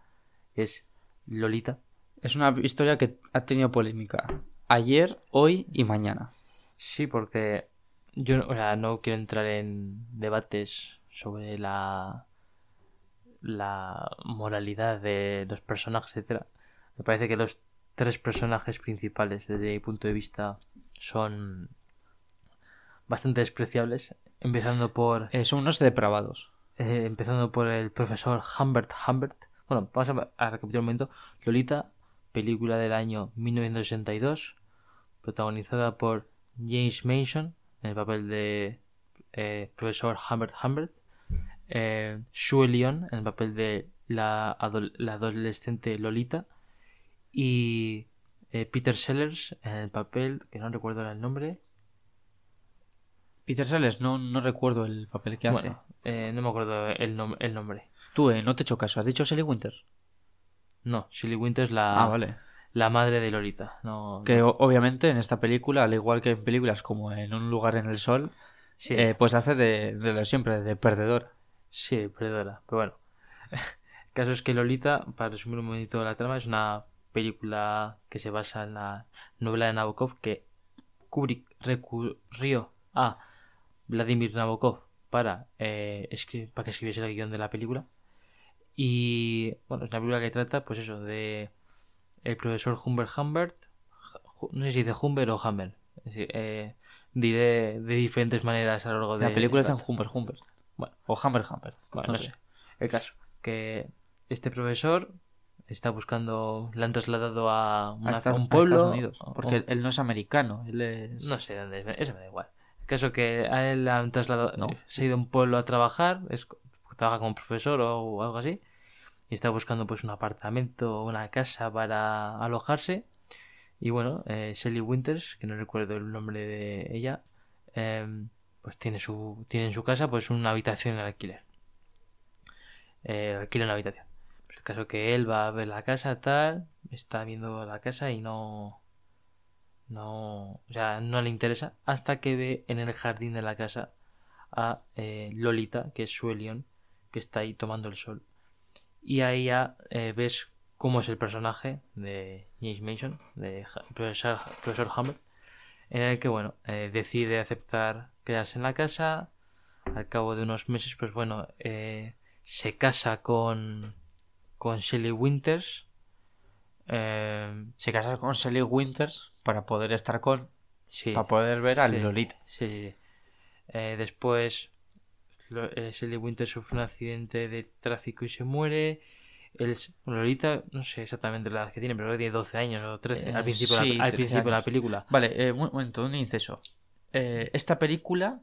B: es Lolita.
A: Es una historia que ha tenido polémica ayer, hoy y mañana.
B: Sí, porque yo o sea, no quiero entrar en debates sobre la la moralidad de los personajes, etcétera. Me parece que los tres personajes principales, desde mi punto de vista, son bastante despreciables. Empezando por
A: Eh, son unos depravados.
B: eh, empezando por el profesor Humbert Humbert. Bueno, vamos a, a repetir un momento. Lolita, película del año 1962, protagonizada por James Mason en el papel de eh, profesor Humbert Humbert, eh, Sue Leon en el papel de la, adol- la adolescente Lolita y eh, Peter Sellers en el papel, que no recuerdo el nombre,
A: Peter Sellers, no, no recuerdo el papel que hace.
B: bueno, eh, no me acuerdo el, nom- el nombre.
A: Tú, eh, no te he hecho caso. ¿Has dicho Sally Winter?
B: No, Shelley Winter es la,
A: Ah, vale.
B: la madre de Lolita. No,
A: Que
B: no.
A: obviamente en esta película, al igual que en películas como En un lugar en el sol,
B: Sí,
A: eh, pues hace de, de lo siempre, de perdedor.
B: sí, perdona. Pero bueno. El caso es que Lolita, para resumir un momentito la trama, es una película que se basa en la novela de Nabokov que Kubrick recurrió a Vladimir Nabokov para, eh, para que escribiese el guion de la película. Y bueno, es una película que trata, pues eso, de el profesor Humbert Humbert. No sé si dice Humbert o Humbert. Es decir, eh, diré de diferentes maneras a lo largo de
A: La película
B: del
A: en Humber Humber.
B: Bueno.
A: O Humber Humber.
B: bueno,
A: no
B: no
A: sé.
B: sé. El caso, que este profesor está buscando, le han trasladado a, una-
A: A Estados-
B: un
A: a
B: pueblo.
A: Estados Unidos. Porque
B: o-
A: él, él no es americano. Él es.
B: no sé dónde es, eso me da igual. Caso que a él han trasladado,
A: No.
B: se ha ido a un pueblo a trabajar, es, trabaja como profesor o algo así, y está buscando pues un apartamento, una casa para alojarse. Y bueno, eh, Shelly Winters, que no recuerdo el nombre de ella, em, pues tiene su tiene en su casa pues una habitación en alquiler. Eh, alquila una habitación. Pues el caso que él va a ver la casa, tal, está viendo la casa y no no, o sea, no le interesa hasta que ve en el jardín de la casa a eh, Lolita, que es Sue Leon, que está ahí tomando el sol. Y ahí ya eh, ves cómo es el personaje de James Mason, de Ja- profesor, profesor en el que, bueno, eh, decide aceptar quedarse en la casa. Al cabo de unos meses, pues bueno, se casa con, con Shelley Winters.
A: Se casa con Sally Winters para poder estar con.
B: sí.
A: Para poder ver a
B: Sí,
A: Lolita.
B: Sí. Eh, después, eh, Shelley Winter sufre un accidente de tráfico y se muere. El, Lolita, no sé exactamente la edad que tiene, pero creo que tiene 12 años o 13
A: Eh,
B: al principio,
A: sí,
B: la, al
A: 13
B: principio de la película.
A: Vale, eh, un momento, un inciso. Eh, esta película,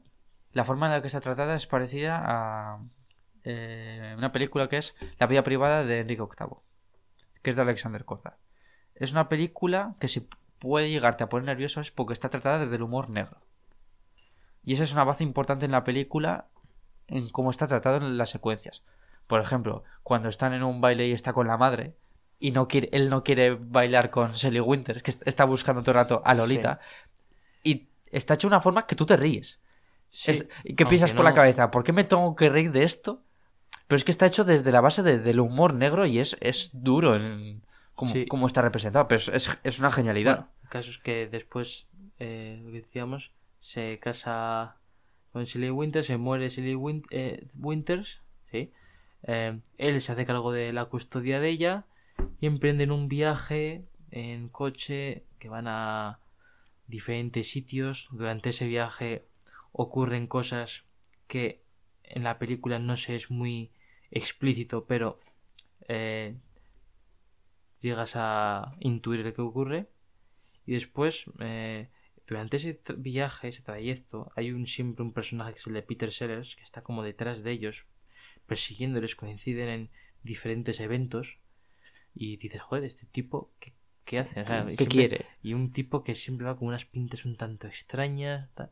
A: la forma en la que está tratada es parecida a eh, una película que es La vida privada de Enrique VIII, que es de Alexander Korda. Es una película que si puede llegarte a poner nervioso es porque está tratada desde el humor negro. Y eso es una base importante en la película en cómo está tratado en las secuencias. Por ejemplo, cuando están en un baile y está con la madre y no quiere, él no quiere bailar con Sally Winters, que est- está buscando todo el rato a Lolita, y está hecho de una forma que tú te ríes.
B: Sí,
A: Es- y que piensas por la cabeza, ¿por qué me tengo que reír de esto? Pero es que está hecho desde la base de- del humor negro y es, es duro en cómo,
B: Sí.
A: cómo está representado, pero es, es- una genialidad.
B: Bueno, el caso es que después, eh, lo que decíamos, se casa con Shelley Winters, se muere Shelley Win- eh, Winters, ¿sí? Eh, él se hace cargo de la custodia de ella y emprenden un viaje en coche que van a diferentes sitios. Durante ese viaje ocurren cosas que en la película no se es muy explícito, pero eh, llegas a intuir lo que ocurre. Y después, eh, durante ese viaje, ese trayecto, hay un siempre un personaje que es el de Peter Sellers, que está como detrás de ellos, persiguiéndoles, coinciden en diferentes eventos. Y dices, joder, este tipo, ¿qué, qué hace? O sea,
A: ¿Qué
B: siempre-
A: quiere?
B: Y un tipo que siempre va con unas pintas un tanto extrañas. tal.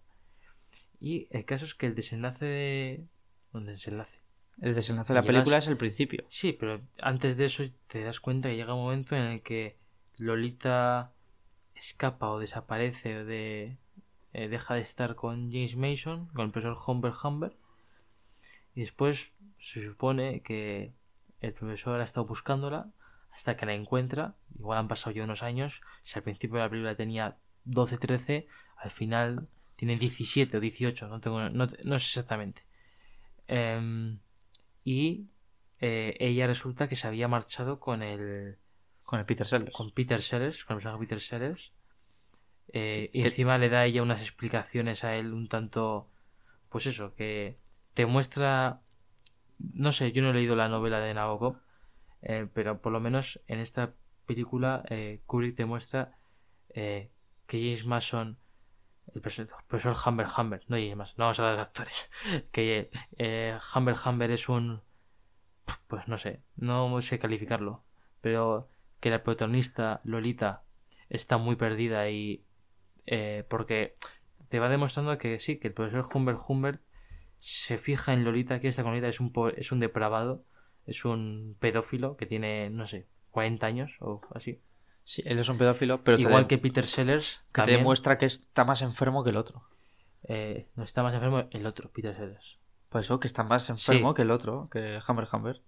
B: Y el caso es que el desenlace de. Un desenlace.
A: El desenlace de la
B: Llegas-
A: película es el principio.
B: Sí, pero antes de eso te das cuenta que llega un momento en el que Lolita escapa o desaparece o de, eh, deja de estar con James Mason, con el profesor Humber Humber. Y después se supone que el profesor ha estado buscándola hasta que la encuentra. Igual han pasado ya unos años. Si al principio de la película tenía 12, 13, al final tiene 17 o 18, no, tengo, no, no sé exactamente. Em, y eh, ella resulta que se había marchado con el
A: Con el Peter Sellers.
B: con Peter Sellers, con el personaje Peter Sellers. Eh,
A: Sí,
B: y
A: que-
B: encima le da ella unas explicaciones a él un tanto. Pues eso, que te muestra. No sé, yo no he leído la novela de Nabokov, eh, pero por lo menos en esta película Kubrick te muestra que James Mason, el el profesor Humber Humber, no James Mason, no vamos a hablar de actores, que eh, Humber Humber es un. Pues no sé, no sé calificarlo, pero que la protagonista Lolita está muy perdida y eh, porque te va demostrando que sí, que el profesor Humbert Humbert se fija en Lolita, que esta Lolita es un, es un depravado, es un pedófilo que tiene, no sé, 40 años o así.
A: Sí, él es un pedófilo, pero
B: Igual que Peter Sellers,
A: que te demuestra que está más enfermo que el otro.
B: eh, no está más enfermo el otro, Peter Sellers.
A: Por eso, que está más enfermo
B: Sí.
A: que el otro, que Hammer Hammer.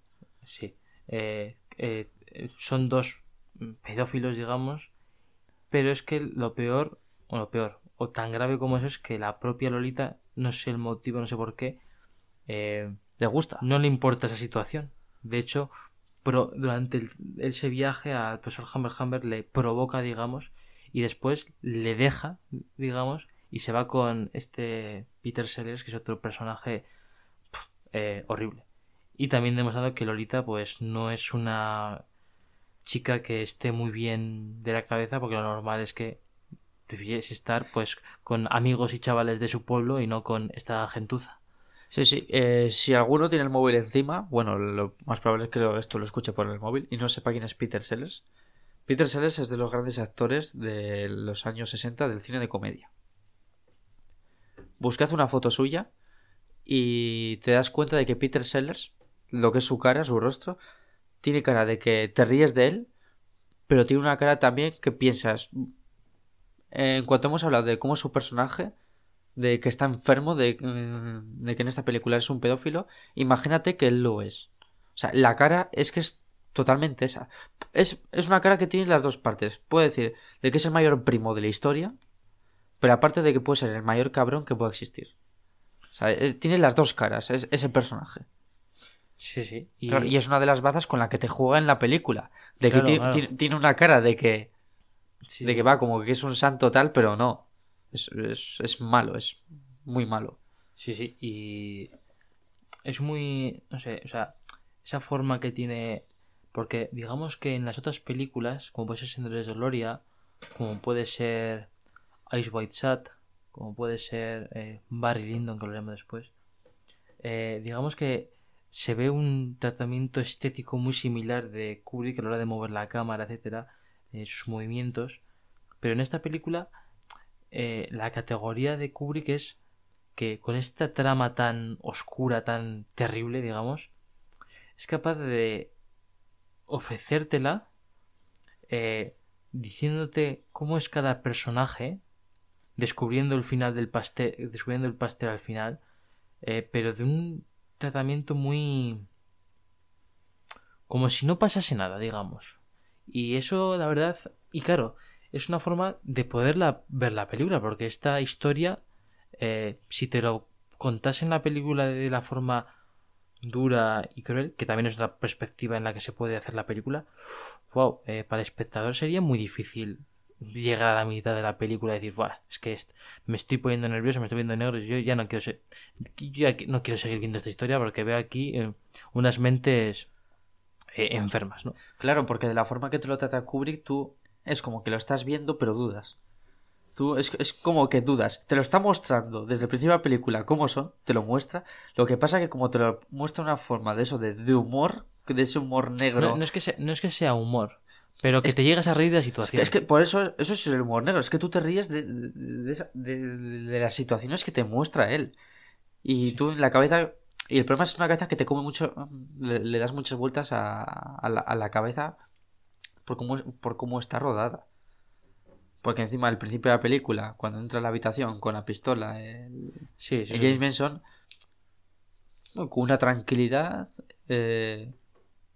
B: Sí. Eh, eh, son dos pedófilos, digamos. Pero es que lo peor, o lo peor, o tan grave como eso es que la propia Lolita, no sé el motivo, no sé por qué,
A: ¿Le gusta?
B: no le importa esa situación. De hecho, pro- durante el- ese viaje al profesor Humber Humber le provoca, digamos, y después le deja, digamos, y se va con este Peter Sellers, que es otro personaje eh, horrible. Y también demostrando que Lolita, pues, no es una chica que esté muy bien de la cabeza, porque lo normal es que prefieres estar, pues, con amigos y chavales de su pueblo y no con esta gentuza.
A: Sí, sí. eh, si alguno tiene el móvil encima, bueno, lo más probable es que esto lo escuche por el móvil y no sepa quién es Peter Sellers. Peter Sellers es de los grandes actores de los años 60 del cine de comedia. Buscad una foto suya y te das cuenta de que Peter Sellers, lo que es su cara, su rostro, tiene cara de que te ríes de él, pero tiene una cara también que piensas. En cuanto hemos hablado de cómo es su personaje, de que está enfermo, de, eh, de que en esta película es un pedófilo, imagínate que él lo es. O sea, la cara es que es totalmente esa. Es, es una cara que tiene las dos partes. Puede decir de que es el mayor primo de la historia, pero aparte de que puede ser el mayor cabrón que pueda existir. O sea, es- tiene las dos caras, es, ese personaje.
B: Sí, sí. Y,
A: Claro, y es una de las bazas con la que te juega en la película. De que
B: Claro, claro.
A: tiene una cara de que,
B: sí.
A: de que va como que es un santo tal, pero no. Es, es, es malo, es muy malo.
B: Sí, sí, y es muy, no sé, o sea, esa forma que tiene, porque digamos que en las otras películas, como puede ser Senderos de Gloria, como puede ser Ice White Sat, como puede ser eh, Barry Lyndon, que lo veremos después, eh, digamos que se ve un tratamiento estético muy similar de Kubrick a la hora de mover la cámara, etcétera, eh, sus movimientos, pero en esta película eh, la categoría de Kubrick es que con esta trama tan oscura, tan terrible, digamos, es capaz de ofrecértela eh, diciéndote cómo es cada personaje, descubriendo el final del pastel, descubriendo el pastel al final, eh, pero de un tratamiento muy como si no pasase nada, digamos. Y eso, la verdad, y claro, es una forma de poderla ver la película, porque esta historia, eh, si te lo contase en la película de la forma dura y cruel, que también es otra perspectiva en la que se puede hacer la película, wow, eh, para el espectador sería muy difícil llegar a la mitad de la película y decir, Buah, es que me estoy poniendo nervioso, me estoy viendo negro, yo ya no quiero ser, yo ya no quiero seguir viendo esta historia porque veo aquí eh, unas mentes eh, enfermas, ¿no?
A: Claro, porque de la forma que te lo trata Kubrick, tú es como que lo estás viendo, pero dudas. Tú es, es como que dudas. Te lo está mostrando desde el principio de la película cómo son, te lo muestra. Lo que pasa que como te lo muestra una forma de eso, de, de humor, de ese humor negro.
B: No, no es que sea, no es que sea humor, pero que
A: Es-
B: te llegas a reír de la
A: Es que,
B: situación.
A: es que por eso, eso es el humor negro. Es que tú te ríes de, de, de esa- de- de las situaciones que te muestra él. Y tú en la cabeza. Y el problema es una cabeza que te come mucho. Le, le das muchas vueltas a, a la, a la cabeza por cómo, por cómo está rodada. Porque encima, al principio de la película, cuando entra a la habitación con la pistola, el,
B: Sí, sí.
A: el
B: sí.
A: James Manson, con una tranquilidad eh,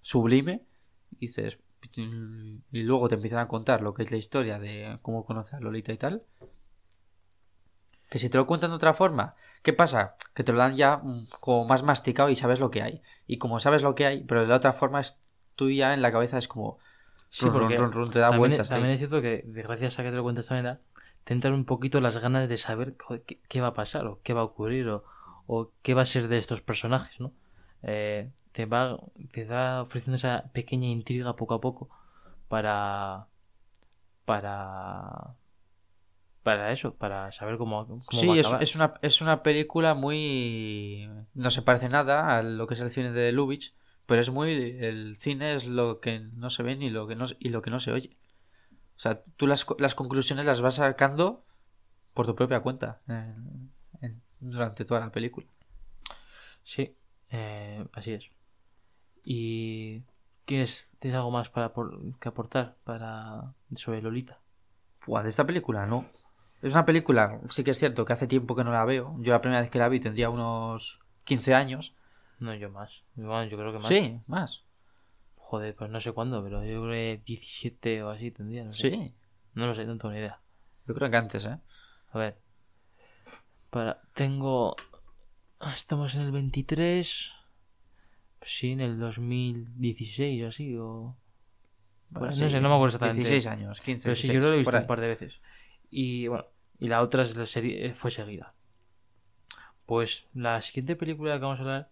A: sublime, dices. Y luego te empiezan a contar lo que es la historia de cómo conocer a Lolita y tal. Que si te lo cuentan de otra forma, ¿qué pasa? Que te lo dan ya mm, como más masticado y sabes lo que hay. Y como sabes lo que hay, pero de la otra forma es tú ya en la cabeza es como.
B: Sí,
A: run,
B: porque
A: run, run, te da
B: también,
A: vueltas.
B: también
A: ahí.
B: es cierto que, gracias a que te lo cuento de esta manera, te entran un poquito las ganas de saber qué, qué va a pasar, o qué va a ocurrir, o, o qué va a ser de estos personajes, ¿no? Eh, te va te va ofreciendo esa pequeña intriga poco a poco para para para eso, para saber cómo, cómo va
A: Sí, es una, es una película muy... No se parece nada a lo que es el cine de Lubitsch, pero es muy... El cine es lo que no se ve ni lo que no, y lo que no se oye. O sea, tú las, las conclusiones las vas sacando por tu propia cuenta en- en- durante toda la película.
B: Sí, eh, así es. ¿Y tienes, tienes algo más para apor- que aportar para sobre Lolita?
A: Buah, de esta película no. Es una película, sí que es cierto que hace tiempo que no la veo. Yo la primera vez que la vi tendría unos 15 años.
B: No, yo más. Bueno, yo creo que más.
A: Sí, más.
B: Joder, pues no sé cuándo, pero yo creo que 17 o así tendría, no sé.
A: Sí.
B: No lo sé, no tengo ni idea.
A: Yo creo que antes, ¿eh?
B: A ver. Para, tengo... Estamos en el 23... Pues sí, en el 2016 o así, o... Bueno,
A: Sí,
B: no sé, no me acuerdo exactamente.
A: 16 años, 15,
B: Pero sí,
A: 16,
B: yo lo he visto un par de veces. Y bueno, y la otra es la serie, eh, fue seguida. Pues la siguiente película que vamos a hablar,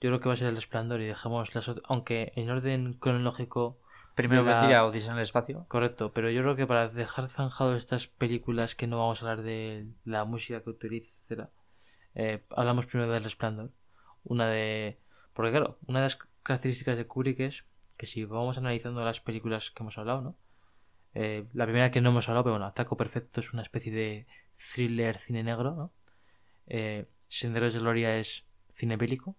B: yo creo que va a ser El Resplandor y dejamos las otras, aunque en orden cronológico,
A: Primero
B: la-
A: vendría Odisea en el espacio.
B: correcto, pero yo creo que para dejar zanjado estas películas que no vamos a hablar de la música que utiliza, etcétera, eh, hablamos primero del Resplandor. Una de... Porque claro, una de las características de Kubrick es que si vamos analizando las películas que hemos hablado, ¿no? Eh, la primera que no hemos hablado, pero bueno, Ataco Perfecto es una especie de thriller cine negro, ¿no? Eh, Senderos de Gloria es cine bélico.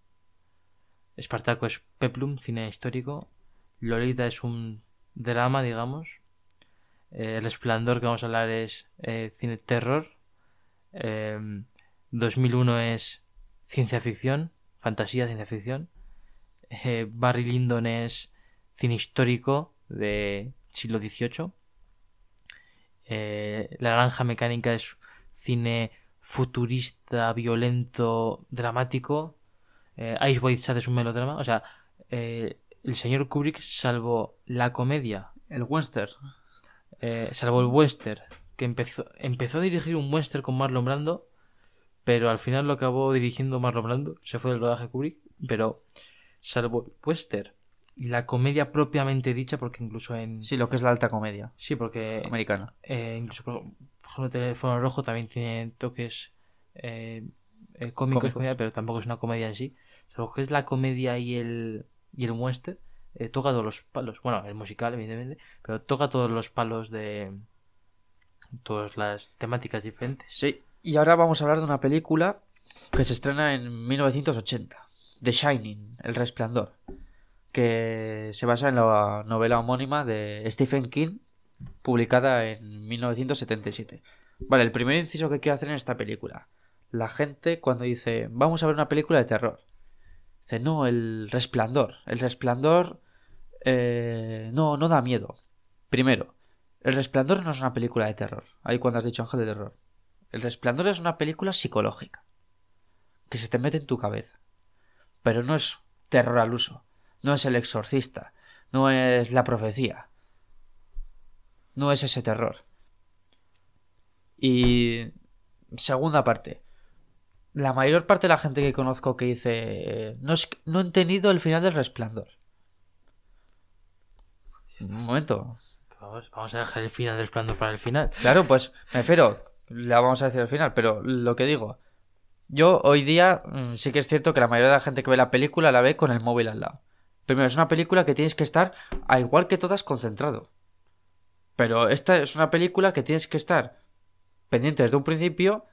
B: Espartaco es peplum, cine histórico. Lolita es un drama, digamos. Eh, El Resplandor que vamos a hablar es eh, cine terror. Eh, 2001 es ciencia ficción, fantasía, ciencia ficción. Eh, Barry Lyndon es cine histórico de siglo XVIII. La Naranja Mecánica es cine futurista, violento, dramático. Eh, Ice White Shad es un melodrama. O sea, eh, el señor Kubrick, salvo la comedia,
A: El western.
B: eh, salvo el western, que empezó, empezó a dirigir un western con Marlon Brando, pero al final lo acabó dirigiendo Marlon Brando, se fue del rodaje Kubrick, pero salvo el western y la comedia propiamente dicha, porque incluso en...
A: Sí, lo que es la alta comedia
B: Sí, porque
A: americana.
B: eh, incluso por, por ejemplo Teléfono Rojo también tiene toques eh, eh, cómicos,
A: Cómicos.
B: comedia, pero tampoco es una comedia en sí. Lo que es la comedia y el, y el western eh, toca todos los palos. Bueno, el musical, evidentemente, pero toca todos los palos de todas las temáticas diferentes.
A: Sí. Y ahora vamos a hablar de una película que se estrena en 1980. The Shining, El Resplandor. Que se basa en la novela homónima de Stephen King, publicada en 1977. Vale, el primer inciso que quiero hacer en esta película. La gente cuando dice, vamos a ver una película de terror. Dice, no, el resplandor. El resplandor eh, no, no da miedo. Primero, el resplandor no es una película de terror. Ahí cuando has dicho ángel de terror. El resplandor es una película psicológica. Que se te mete en tu cabeza. Pero no es terror al uso. No es el exorcista. No es la profecía. No es ese terror. Y segunda parte. La mayor parte de la gente que conozco que dice no, es, no he entendido el final del resplandor. Un momento.
B: Vamos, vamos a dejar el final del Resplandor para el final.
A: Claro, pues me refiero, la vamos a decir al final, pero lo que digo, yo hoy día mm, sí que es cierto que la mayoría de la gente que ve la película la ve con el móvil al lado. Primero, es una película que tienes que estar, a igual que todas, concentrado. Pero esta es una película que tienes que estar pendiente desde un principio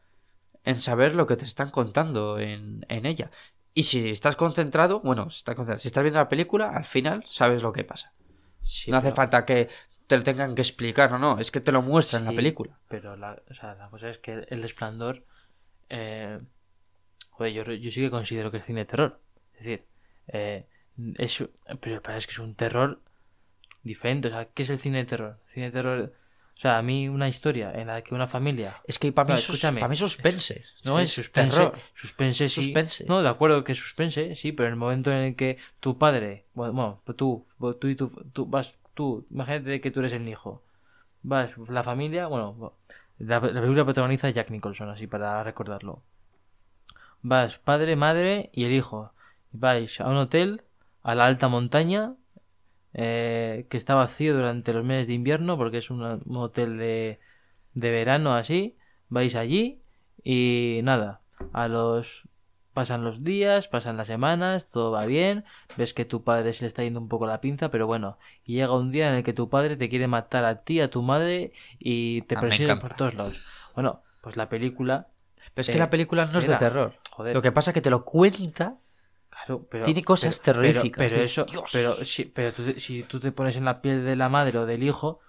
A: en saber lo que te están contando en, en ella. Y si estás concentrado, bueno, si estás, concentrado, si estás viendo la película, al final sabes lo que pasa.
B: Sí,
A: no hace
B: pero-
A: falta que te lo tengan que explicar, no, no, es que te lo muestran en la película.
B: Pero la, o sea, la cosa es que el resplandor. eh, joder, yo, yo sí que considero que es cine de terror. Es decir, eh, es, pero es que es un terror diferente. O sea, ¿qué es el cine de terror? Cine de terror. O sea, a mí una historia en la que una familia.
A: Es que para mí, es sus- para mí es suspense, no
B: Sí,
A: es
B: suspense,
A: terror.
B: Suspense, sí.
A: Suspense.
B: No, de acuerdo que es suspense, sí, pero en el momento en el que tu padre, bueno, bueno, pues tú, tú y tú, tú vas, tú, imagínate que tú eres el hijo, vas, la familia, bueno, la, la película protagoniza Jack Nicholson, así para recordarlo. Vas, padre, madre y el hijo. Vais a un hotel, a la alta montaña, eh, que está vacío durante los meses de invierno, porque es un, hotel de, de verano así. Vais allí y nada, a los pasan los días, pasan las semanas, todo va bien, ves que tu padre se le está yendo un poco la pinza, pero bueno, y llega un día en el que tu padre te quiere matar a ti, a tu madre y te
A: Ah,
B: persigue por todos lados. Bueno, pues la película,
A: Pero es
B: Eh,
A: que la película no es de terror.
B: joder.
A: Lo que pasa es que te lo cuenta
B: claro, pero
A: Tiene cosas
B: pero- pero-
A: terroríficas,
B: Pero, eso,
A: "Dios".
B: pero sí, pero tú si tú te pones en la piel de la madre o del hijo,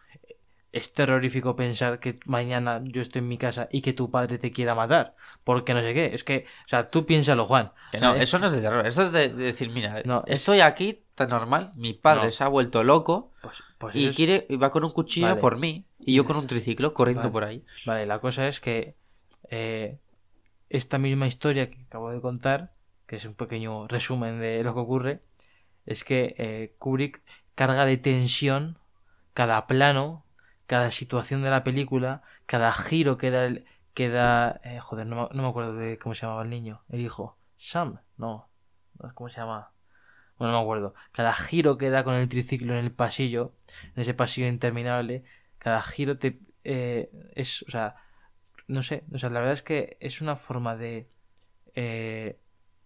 B: es terrorífico pensar que mañana yo estoy en mi casa y que tu padre te quiera matar. Porque no sé qué. Es que, o sea, tú piénsalo, Juan.
A: Que no, eso no es de terror, eso es de, de decir, mira,
B: No, es-
A: estoy aquí tan normal, mi padre
B: No.
A: se ha vuelto loco
B: Pues, pues
A: y
B: es-
A: quiere y va con un cuchillo
B: Vale.
A: por mí y yo con un triciclo corriendo
B: Vale.
A: por ahí.
B: Vale, la cosa es que eh, esta misma historia que acabo de contar, es un pequeño resumen de lo que ocurre, es que eh, Kubrick carga de tensión cada plano, cada situación de la película, cada giro que da, el- que da eh, joder, no, no me acuerdo de cómo se llamaba el niño, el hijo, Sam, no, ¿cómo se llama? Bueno, no me acuerdo. Cada giro que da con el triciclo en el pasillo, en ese pasillo interminable, cada giro te eh, es, o sea, no sé, o sea, la verdad es que es una forma de eh,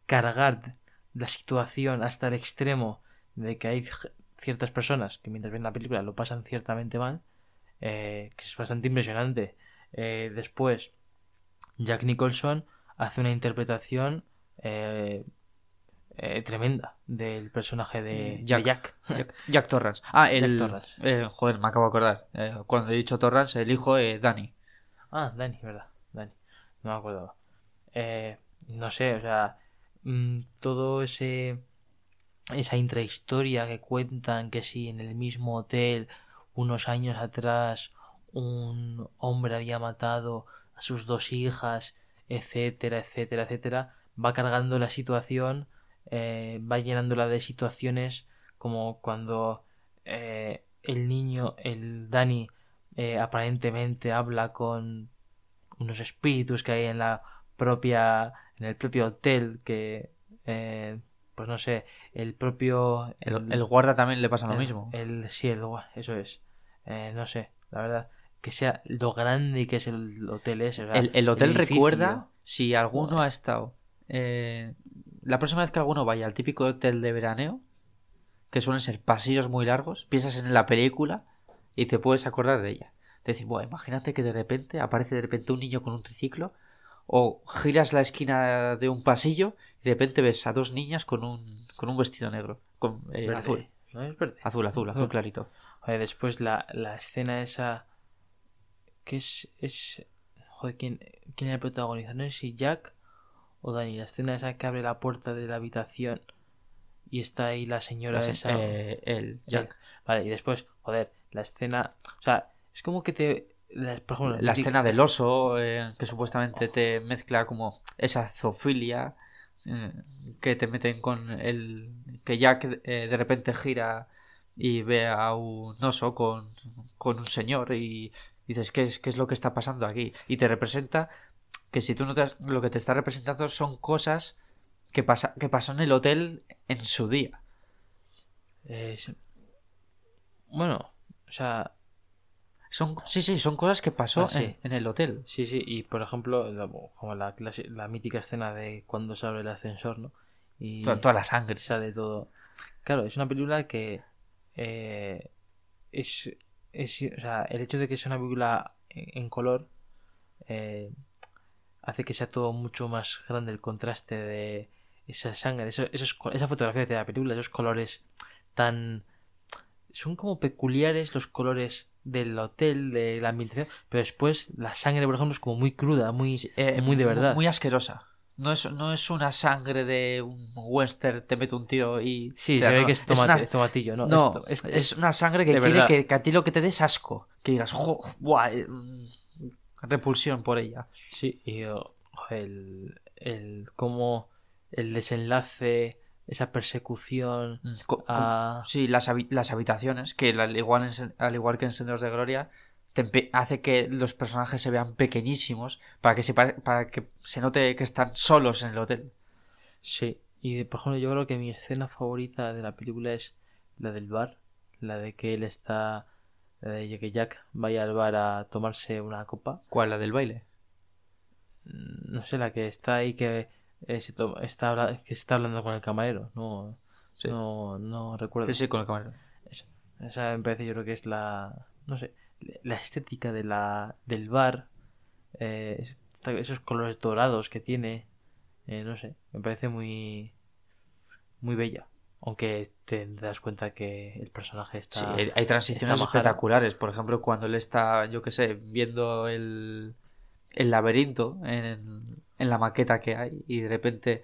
B: cargar la situación hasta el extremo de que hay ciertas personas que mientras ven la película lo pasan ciertamente mal, eh, que es bastante impresionante. Eh, después, Jack Nicholson hace una interpretación eh, eh, tremenda del personaje de de
A: Jack.
B: Jack.
A: Jack, Jack Torrance. Ah, el.
B: Torrance.
A: eh, joder, me acabo de acordar. Cuando he dicho Torrance, el hijo de Danny.
B: Ah, Dani, verdad, Dani. No me acuerdo. Eh, no sé, o sea, mm, todo ese esa intrahistoria que cuentan que si en el mismo hotel unos años atrás un hombre había matado a sus dos hijas, etcétera, etcétera, etcétera, va cargando la situación, eh, va llenándola de situaciones como cuando eh, el niño, el Dani, eh, aparentemente habla con unos espíritus que hay en la propia en el propio hotel que eh, pues no sé el propio
A: El, el guarda también le pasa lo
B: el-
A: mismo.
B: el sí el eso es Eh, no sé la verdad que sea lo grande que es el hotel ese o sea,
A: El, el hotel recuerda si alguno ha estado. eh, la próxima vez que alguno vaya al típico hotel de veraneo, que suelen ser pasillos muy largos, piensas en la película y te puedes acordar de ella. Decir, bueno, imagínate que de repente aparece de repente un niño con un triciclo, o giras la esquina de un pasillo y de repente ves a dos niñas con un, con un vestido negro, con eh,
B: Verde,
A: azul,
B: ¿no es verde?
A: azul, azul, azul
B: Azul.
A: clarito.
B: Joder, después la, la escena esa. que es. es joder, ¿quién, ¿quién la protagoniza? No sé si Jack o Dani. La escena esa que abre la puerta de la habitación y está ahí la señora
A: La
B: esa.
A: eh, el Jack.
B: Vale, y después, joder, la escena. O sea, es como que te. La- por ejemplo,
A: la escena del oso eh, que supuestamente te mezcla como esa zoofilia eh, que te meten con el que Jack eh, de repente gira y ve a un oso con, con un señor y dices ¿qué es, qué es lo que está pasando aquí y te representa que si tú no te has- lo que te está representando son cosas que pasa que pasó en el hotel en su día.
B: Bueno, o sea,
A: son sí sí son cosas que pasó
B: Ah, sí.
A: en, en el hotel
B: Sí, sí, y por ejemplo, la- como la, la mítica escena de cuando se abre el ascensor, ¿no? Y
A: toda, toda la sangre
B: sale todo. Claro, es una película que eh, es, es. O sea, el hecho de que sea una película en, en color eh, hace que sea todo mucho más grande el contraste de esa sangre, eso- esos, esa fotografía de la película, esos colores tan... Son como peculiares los colores del hotel, de la ambientación, pero después la sangre, por ejemplo, es como muy cruda, muy,
A: Sí, eh,
B: muy de verdad.
A: Muy asquerosa. No es, no es una sangre de un western, te mete un tiro y.
B: Sí, se ve
A: no,
B: que es tomate-
A: una-
B: tomatillo, ¿no?
A: No,
B: es-
A: es,
B: es-
A: una sangre que quiere que, que a ti lo que te des asco. Que digas, "Jo, buah, eh, mm, repulsión por ella.
B: Sí, y oh, el, el cómo el desenlace, esa persecución
A: Mm, co-
B: a...
A: Sí, las, las habitaciones, que al igual, en al igual que en Senderos de Gloria, te hace que los personajes se vean pequeñísimos para que, se para que se note que están solos en el hotel.
B: Sí, y por ejemplo yo creo que mi escena favorita de la película es la del bar, la de que él está, la de que Jack vaya al bar a tomarse una copa,
A: ¿Cuál? La del baile.
B: Mm, no sé, la que está ahí que, eh, se toma- está, que está hablando con el camarero, no,
A: Sí.
B: no, no recuerdo.
A: Sí, sí, con el camarero.
B: Esa me parece yo creo que es la, no sé, la estética de la, del bar, eh, esos colores dorados que tiene, eh, no sé, me parece muy, muy bella. Aunque te das cuenta que el personaje está...
A: Sí, hay, transiciones espectaculares. Por ejemplo, cuando él está, yo qué sé, viendo el, el laberinto en, en la maqueta que hay y de repente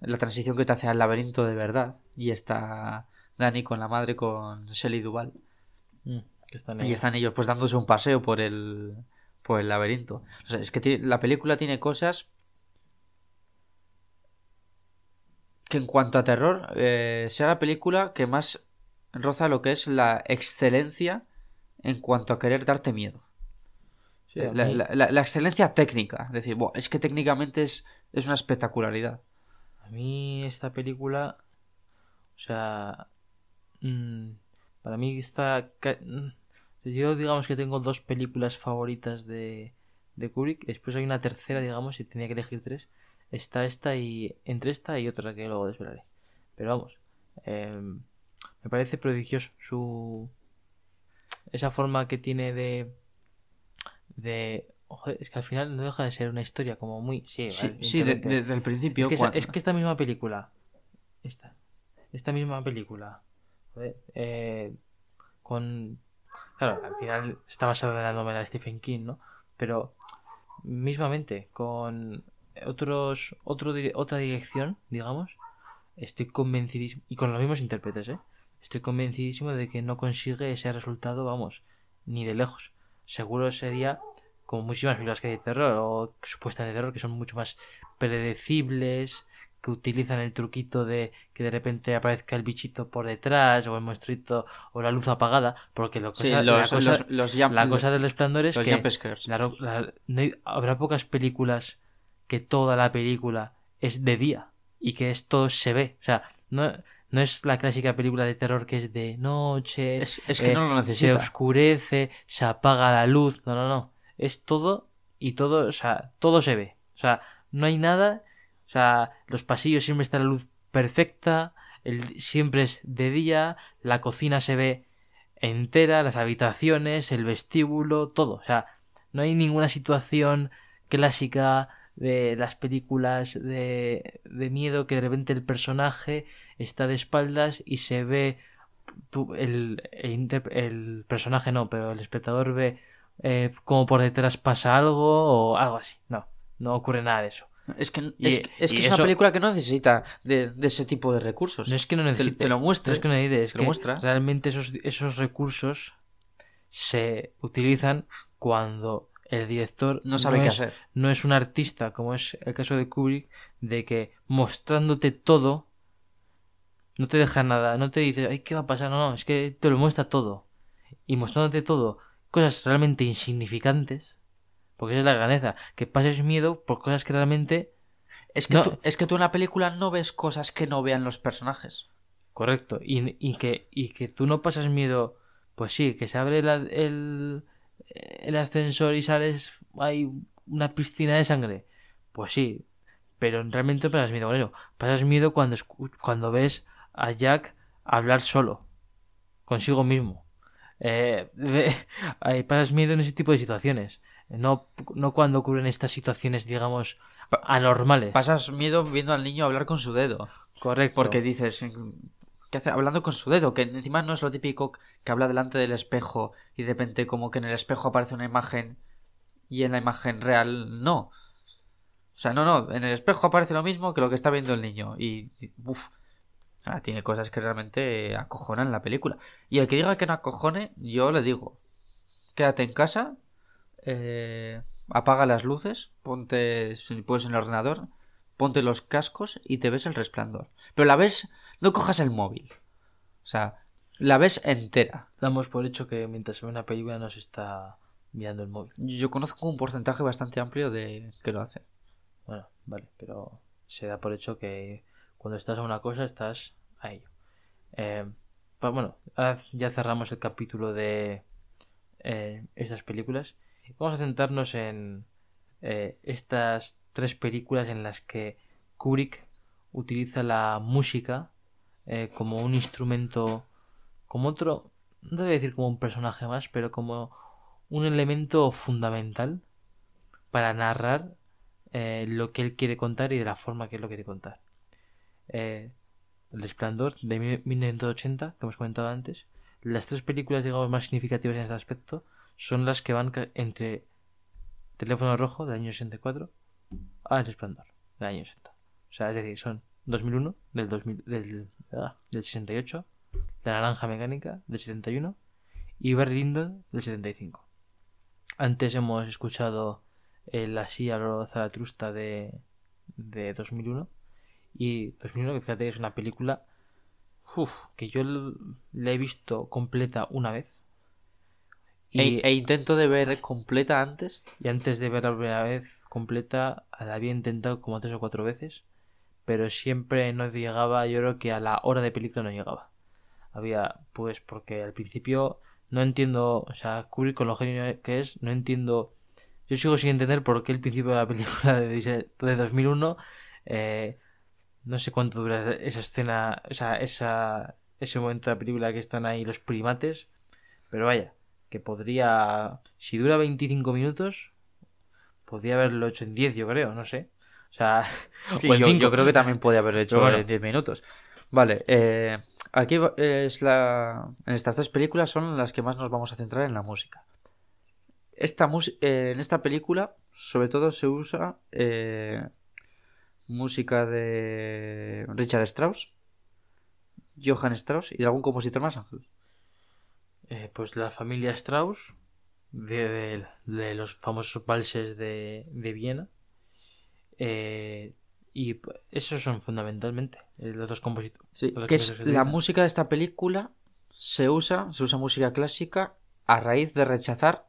A: la transición que te hace al laberinto de verdad y está Dani con la madre con Shelley Duval
B: Mm, que están
A: y están ellos pues dándose un paseo por el por el laberinto. O sea, es que tiene- la película tiene cosas que en cuanto a terror eh, sea la película que más roza lo que es la excelencia en cuanto a querer darte miedo.
B: Sí, a
A: la,
B: mí-
A: la- la- la excelencia técnica. Es decir, "Buah, es que técnicamente es, es una espectacularidad.
B: A mí esta película, o sea, mm, para mí está... mm, Yo digamos que tengo dos películas favoritas de, de Kubrick, después hay una tercera, digamos, si tenía que elegir tres. Está esta y... entre esta y otra que luego desvelaré. Pero vamos, em, me parece prodigioso su... esa forma que tiene de... de... joder, es que al final no deja de ser una historia como muy... Sí,
A: Sí,
B: vale,
A: sí, de- desde el principio.
B: Es que, esa- es que esta misma película. Esta. Esta misma película. joder, eh, con. Claro, al final está basada en la novela de Stephen King, ¿no? Pero. Mismamente, con otros. Otro, otra dirección, digamos. Estoy convencidísimo. Y con los mismos intérpretes, ¿eh? Estoy convencidísimo de que no consigue ese resultado, vamos, ni de lejos. Seguro sería como muchísimas películas que hay de terror o supuestas de terror que son mucho más predecibles, que utilizan el truquito de que de repente aparezca el bichito por detrás o el monstruito o la luz apagada, porque lo
A: Sí,
B: cosa-
A: los-
B: la cosa,
A: los- los jump-
B: la cosa del resplandor es que la la- no hay- habrá pocas películas que toda la película es de día y que esto se ve, o sea, no, no es la clásica película de terror que es de noche,
A: Es- es que
B: eh,
A: no lo
B: se oscurece, se apaga la luz, no, no, no, es todo y todo, o sea, todo se ve, o sea, no hay nada, o sea, los pasillos siempre está la luz perfecta, el, siempre es de día, la cocina se ve entera, las habitaciones, el vestíbulo, todo, o sea, no hay ninguna situación clásica de las películas de, de miedo que de repente el personaje está de espaldas y se ve tú- el, el, inter- el personaje no, pero el espectador ve eh, como por detrás pasa algo o algo así. No, no ocurre nada de eso.
A: Es que,
B: Y-
A: es, que- es, que es una película que no necesita de, de ese tipo de recursos.
B: No es que no
A: Te-
B: necesite.
A: te lo muestra,
B: No es que no necesite, es
A: te lo
B: que
A: muestra.
B: realmente esos, esos recursos se utilizan cuando el director
A: No sabe qué
B: es,
A: hacer.
B: no es un artista, como es el caso de Kubrick, de que mostrándote todo no te deja nada, no te dice, ay, ¿qué va a pasar? No, no, es que te lo muestra todo. Y mostrándote todo, cosas realmente insignificantes, porque esa es la grandeza, que pases miedo por cosas que realmente
A: Es que,
B: No.
A: tú, es que tú en la película no ves cosas que no vean los personajes.
B: Correcto. Y, y que, y que tú no pasas miedo. Pues sí, que se abre la- el, el ascensor y sales. Hay una piscina de sangre. Pues sí. Pero realmente no pasas miedo con eso. Pasas miedo cuando, escu- cuando ves a Jack hablar solo. Consigo mismo. Eh, pasas miedo en ese tipo de situaciones. No, no cuando ocurren estas situaciones, digamos, anormales.
A: Pasas miedo viendo al niño hablar con su dedo.
B: Correcto.
A: Porque dices, ¿qué hace? Hablando con su dedo, que encima no es lo típico que habla delante del espejo y de repente como que en el espejo aparece una imagen y en la imagen real no. O sea, no, no, en el espejo aparece lo mismo que lo que está viendo el niño y, y- uf, ah, tiene cosas que realmente acojonan la película. Y el que diga que no acojone, yo le digo, quédate en casa, eh, apaga las luces, ponte, si puedes en el ordenador, ponte los cascos y te ves el resplandor. Pero la ves, no cojas el móvil. O sea, la ves entera.
B: Damos por hecho que mientras se ve una película no se está mirando el móvil.
A: Yo conozco un porcentaje bastante amplio de que lo hace.
B: Bueno, vale, pero se da por hecho que cuando estás a una cosa estás a ello. Eh, pues bueno, ya cerramos el capítulo de eh, estas películas. Vamos a centrarnos en eh, estas tres películas en las que Kubrick utiliza la música eh, como un instrumento, como otro, no a decir como un personaje más, pero como un elemento fundamental para narrar eh, lo que él quiere contar y de la forma que él lo quiere contar. Eh, el Resplandor de mi- 1980, que hemos comentado antes. Las tres películas, digamos, más significativas en ese aspecto son las que van entre Teléfono Rojo del año 64 a El Resplandor del año 60. O sea, es decir, son 2001 del, 2000, del, del 68, La Naranja Mecánica del 71 y Berlín del 75. Antes hemos escuchado el Así a lo Zaratrusta de, de 2001 y 2001 que fíjate es una película uf, que yo la he visto completa una vez y,
A: E, e intento de ver completa antes.
B: y antes de verla la primera vez completa la había intentado como tres o cuatro veces pero siempre no llegaba yo creo que a la hora de película no llegaba. Había pues porque al principio no entiendo o sea Kubrick con lo genio que es no entiendo yo sigo sin entender por qué el principio de la película de, de 2001 eh, no sé cuánto dura esa escena o sea esa ese momento de la película que están ahí los primates pero vaya que podría si dura 25 minutos podría haberlo hecho en 10 yo creo no sé o sea
A: Sí,
B: o
A: yo, creo que también puede haber hecho
B: bueno.
A: eh, 10 minutos. Vale, eh, aquí es la. En estas tres películas son las que más nos vamos a centrar en la música. Esta mus- eh, en esta película, sobre todo, se usa eh, música de Richard Strauss, Johann Strauss y de algún compositor más, Ángel.
B: Pues la familia Strauss, de, de- de los famosos valses de, de Viena. Eh, y esos son fundamentalmente eh, los dos compositores.
A: Sí, que es
B: que
A: la música de esta película se usa, se usa música clásica a raíz de rechazar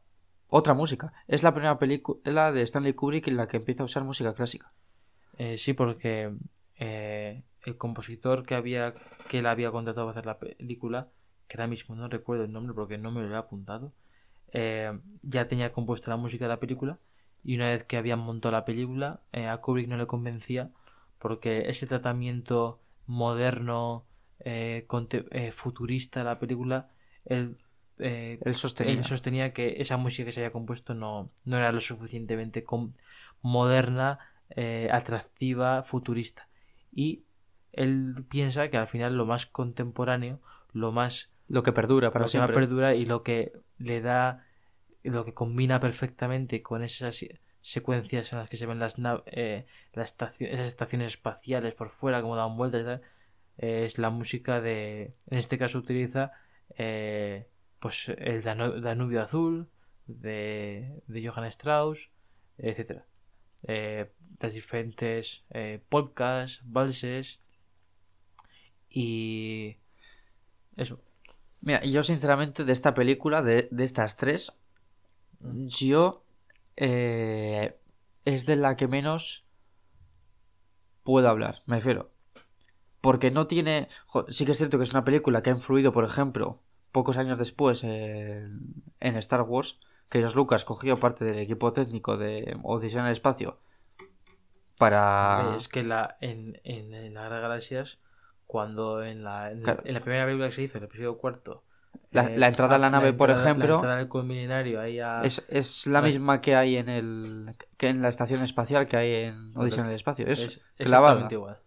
A: otra música. Es la primera película de Stanley Kubrick en la que empieza a usar música clásica.
B: Eh, sí, porque eh, el compositor que había que él había contratado para hacer la película, que ahora mismo no recuerdo el nombre porque no me lo he apuntado, eh, ya tenía compuesta la música de la película y una vez que habían montado la película, eh, a Kubrick no le convencía porque ese tratamiento moderno, eh, eh, futurista de la película, él, eh,
A: Él sostenía.
B: él sostenía que esa música que se había compuesto no, no era lo suficientemente moderna, atractiva, futurista. Y él piensa que al final lo más contemporáneo, lo más
A: Lo que perdura para
B: lo que más
A: siempre.
B: perdura y lo que le da, lo que combina perfectamente con esas se- secuencias en las que se ven las eh, la estacio- esas estaciones espaciales por fuera como dan vueltas eh, es la música de en este caso utiliza eh, pues el Danu- Danubio azul de, de Johann Strauss etcétera. Eh, las diferentes polkas valses y eso.
A: Mira, yo sinceramente de esta película, de, de estas tres, yo eh, es de la que menos puedo hablar, me refiero. Porque no tiene... jo, sí que es cierto que es una película que ha influido, por ejemplo, pocos años después en, en Star Wars, que George Lucas cogió parte del equipo técnico de Odisea en el espacio para...
B: Es que la, en, en, en Galaxias, cuando en la, en,
A: Claro.
B: en la primera película que se hizo, el episodio cuarto,
A: La,
B: Eh,
A: la entrada a la nave, por
B: entrada- La
A: ejemplo,
B: entrada ahí a...
A: es, es la
B: Vale.
A: misma que hay en el que en la estación espacial que hay en Odisea en el espacio. Es,
B: es
A: clavada.
B: exactamente igual.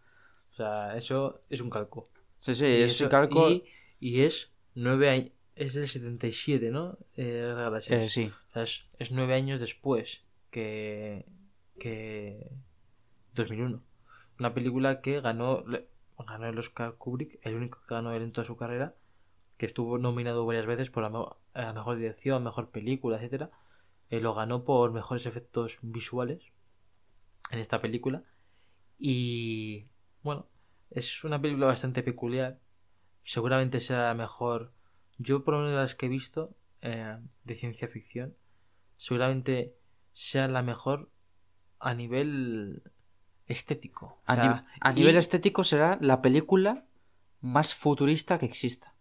B: O sea, eso es un calco.
A: Sí, sí,
B: Y
A: es
B: eso-
A: calco.
B: Y, y es nueve años... Es del 77, ¿no? Eh,
A: eh, sí.
B: O sea, es, es nueve años después que, que 2001. Una película que ganó, ganó el Oscar Kubrick, el único que ganó él en toda su carrera, que estuvo nominado varias veces por la, me- a la mejor dirección, mejor película, etcétera. Eh, lo ganó por mejores efectos visuales en esta película. Y bueno, es una película bastante peculiar. Seguramente será la mejor. Yo, por lo menos de las que he visto eh, de ciencia ficción, seguramente sea la mejor a nivel estético. O
A: A,
B: sea,
A: ni- a
B: y-
A: nivel estético será la película más futurista que exista.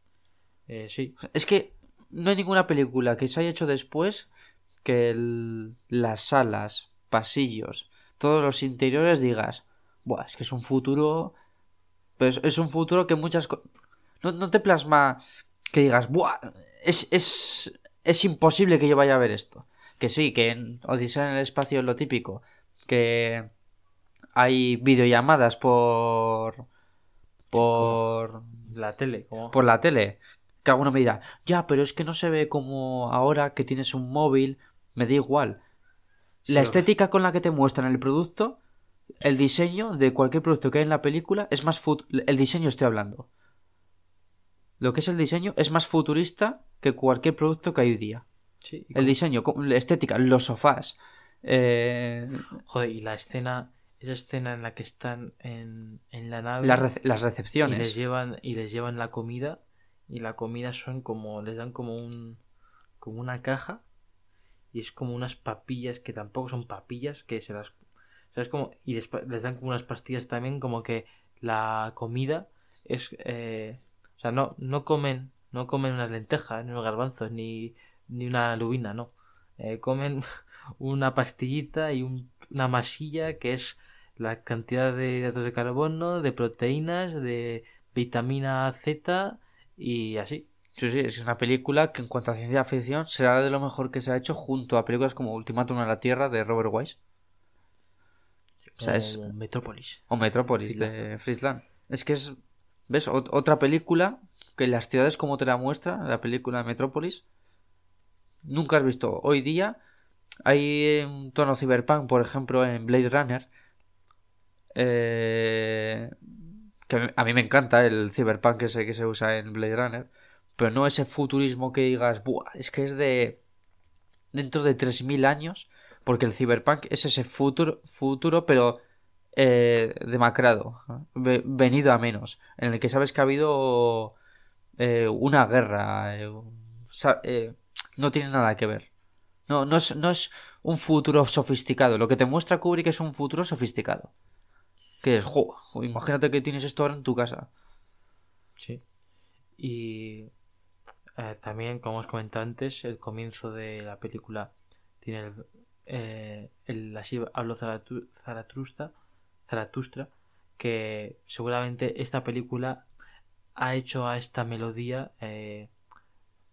B: Eh, sí,
A: Es que no hay ninguna película que se haya hecho después que el- las salas, pasillos, todos los interiores digas, Buah, es que es un futuro... Pero es, un futuro que muchas... No, no te plasma que digas, Buah, es, es, es imposible que yo vaya a ver esto. Que sí, que en Odisea en el espacio es lo típico. Que hay videollamadas por... Por
B: la tele, como
A: por la tele. Que alguno me dirá, ya, pero es que no se ve como ahora que tienes un móvil. Me da igual. La estética con la que te muestran el producto, el diseño de cualquier producto que hay en la película es más fut el diseño estoy hablando. Lo que es el diseño es más futurista que cualquier producto que hay hoy día.
B: Sí,
A: El diseño, la estética, los sofás. eh,
B: Joder, y la escena, esa escena en la que están en, en la nave
A: las, rece- las
B: y les
A: recepciones.
B: llevan y les llevan la comida y la comida son como les dan como un como una caja y es como unas papillas que tampoco son papillas que se las ¿sabes cómo? y después les dan como unas pastillas también como que la comida es eh, o sea no no comen no comen unas lentejas ni unos garbanzos ni ni una lubina no Eh, comen una pastillita y un- una masilla que es la cantidad de hidratos de carbono, de proteínas, de vitamina Z y así.
A: Sí, sí, es una película que en cuanto a ciencia ficción será de lo mejor que se ha hecho junto a películas como Ultimátum a la Tierra de Robert Wise O sea, es-
B: Como Metrópolis.
A: o Metrópolis de Friesland. Es que es, ¿ves? Ot- otra película que las ciudades como te la muestra, la película de Metrópolis, nunca has visto. Hoy día hay un tono cyberpunk, por ejemplo, en Blade Runner, eh, que a mí- me encanta el cyberpunk ese que se usa en Blade Runner, pero no ese futurismo que digas, Buah, es que es de dentro de 3.000 años, porque el cyberpunk es ese futuro, futuro pero eh, demacrado, venido a menos, en el que sabes que ha habido eh, una guerra, eh, eh, no tiene nada que ver. No, no es, no es un futuro sofisticado. Lo que te muestra Kubrick es un futuro sofisticado. Que es, jo, imagínate que tienes esto ahora en tu casa.
B: Sí. Y eh, también, como os comentado antes, el comienzo de la película tiene el, eh, el así habló Zaratu- Zaratustra, Zaratustra, que seguramente esta película ha hecho a esta melodía, eh,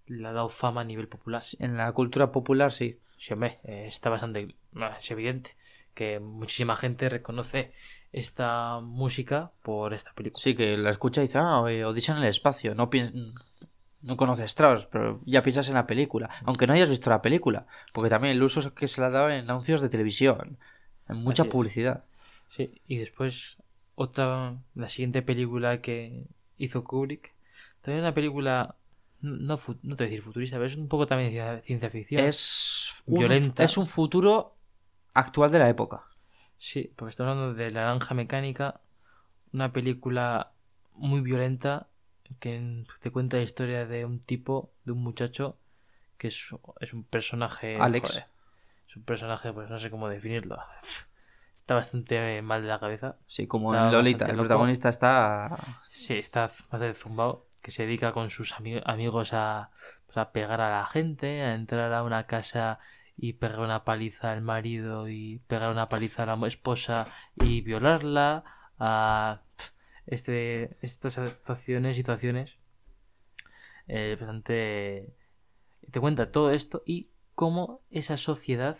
B: le ha dado fama a nivel popular.
A: En la cultura popular, sí.
B: Sí, hombre, eh, está bastante. Es evidente que muchísima gente reconoce esta música por esta película.
A: Sí, que la escucha y dice, ah, eh, Odisea en el espacio. No, no conoces Strauss, pero ya piensas en la película. Aunque no hayas visto la película. Porque también el uso que se le ha dado en anuncios de televisión. En mucha
B: Así es.
A: publicidad.
B: Sí, y después otra, la siguiente película que hizo Kubrick, también una película, no, no te voy a decir futurista, pero es un poco también de ciencia ficción.
A: Es un,
B: Violenta.
A: es un futuro actual de la época.
B: Sí, porque estamos hablando de La Naranja Mecánica, una película muy violenta que te cuenta la historia de un tipo, de un muchacho que es, es un personaje...
A: Alex.
B: joder, es un personaje, pues no sé cómo definirlo. Está bastante mal de la cabeza.
A: Sí, como
B: Está
A: en Lolita. El protagonista está.
B: Sí, está bastante zumbado. Que se dedica con sus ami- amigos a, pues, a pegar a la gente, a entrar a una casa y pegar una paliza al marido y pegar una paliza a la esposa y violarla. A este, estas actuaciones, situaciones eh, bastante... Te cuenta todo esto y cómo esa sociedad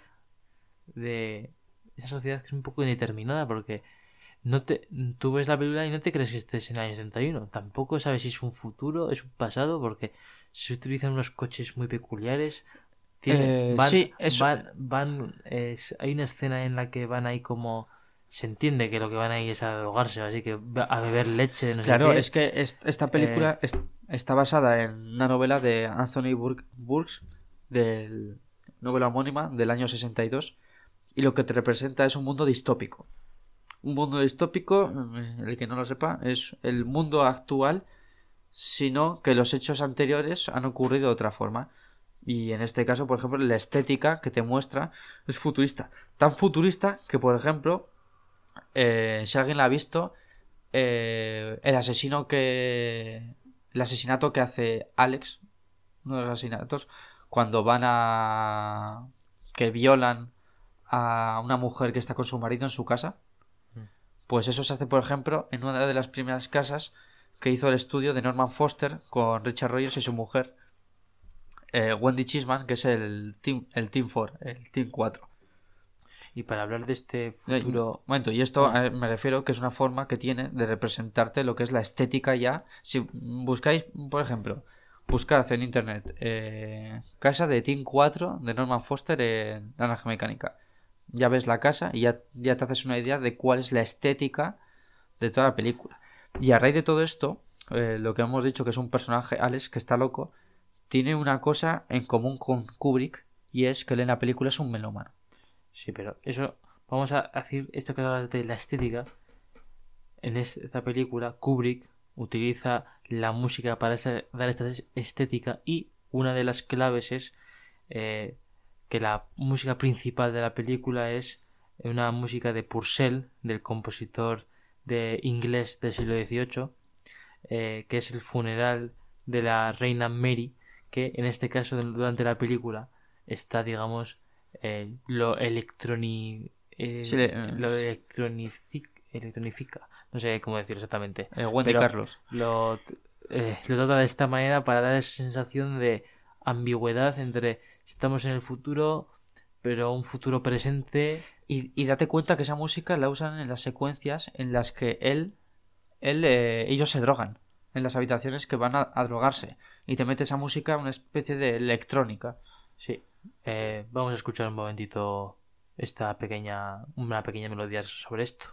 B: de... Esa sociedad que es un poco indeterminada porque no te, tú ves la película y no te crees que estés en el año 71. Tampoco sabes si es un futuro, es un pasado, porque se utilizan unos coches muy peculiares. Tiene-
A: Eh,
B: van,
A: sí, eso-
B: van, van- es- hay una escena en la que van ahí como se entiende que lo que van ahí es a drogarse, así que a beber leche de no sé
A: Claro,
B: qué.
A: es que est- esta película est- está basada en una novela de Anthony Burke- Burks, del novela homónima del año 62, y lo que te representa es un mundo distópico. Un mundo distópico, eh, el que no lo sepa, es el mundo actual, sino que los hechos anteriores han ocurrido de otra forma. Y en este caso, por ejemplo, la estética que te muestra es futurista. Tan futurista que, por ejemplo, eh, si alguien la ha visto, eh, el asesino que. El asesinato que hace Alex, uno de los asesinatos, cuando van a. que violan a una mujer que está con su marido en su casa. Pues eso se hace, por ejemplo, en una de las primeras casas que hizo el estudio de Norman Foster con Richard Rogers y su mujer, eh, Wendy Chisman, que es el Team, el team 4, el Team 4.
B: Y para hablar de este
A: Eh,
B: futuro...
A: Un momento, y esto eh, me refiero que es una forma que tiene de representarte lo que es la estética ya. Si buscáis, por ejemplo, buscad en internet eh, casa de Team 4 de Norman Foster en Naranja Mecánica. Ya ves la casa y ya, ya te haces una idea de cuál es la estética de toda la película. Y a raíz de todo esto, eh, lo que hemos dicho que es un personaje, Alex, que está loco, tiene una cosa en común con Kubrick y es que él en la película es un melómano.
B: Sí, pero eso... Vamos a decir esto que hablas de la estética. En esta película, Kubrick utiliza la música para dar esta estética y una de las claves es eh, que la música principal de la película es una música de Purcell, del compositor de inglés del siglo XVIII, eh, que es el funeral de la reina Mary, que en este caso durante la película está, digamos, eh, lo electroni... eh,
A: Sí,
B: lo electronici- electronifica. No sé cómo decirlo exactamente.
A: Eh,
B: Pero
A: Carlos.
B: Lo, eh, lo trata de esta manera para dar esa sensación de ambigüedad entre estamos en el futuro, pero un futuro presente.
A: Y, y date cuenta que esa música la usan en las secuencias en las que él, él eh, ellos se drogan. En las habitaciones que van a, a drogarse. Y te mete esa música, una especie de electrónica.
B: Sí. Eh, vamos a escuchar un momentito esta pequeña, una pequeña melodía sobre esto.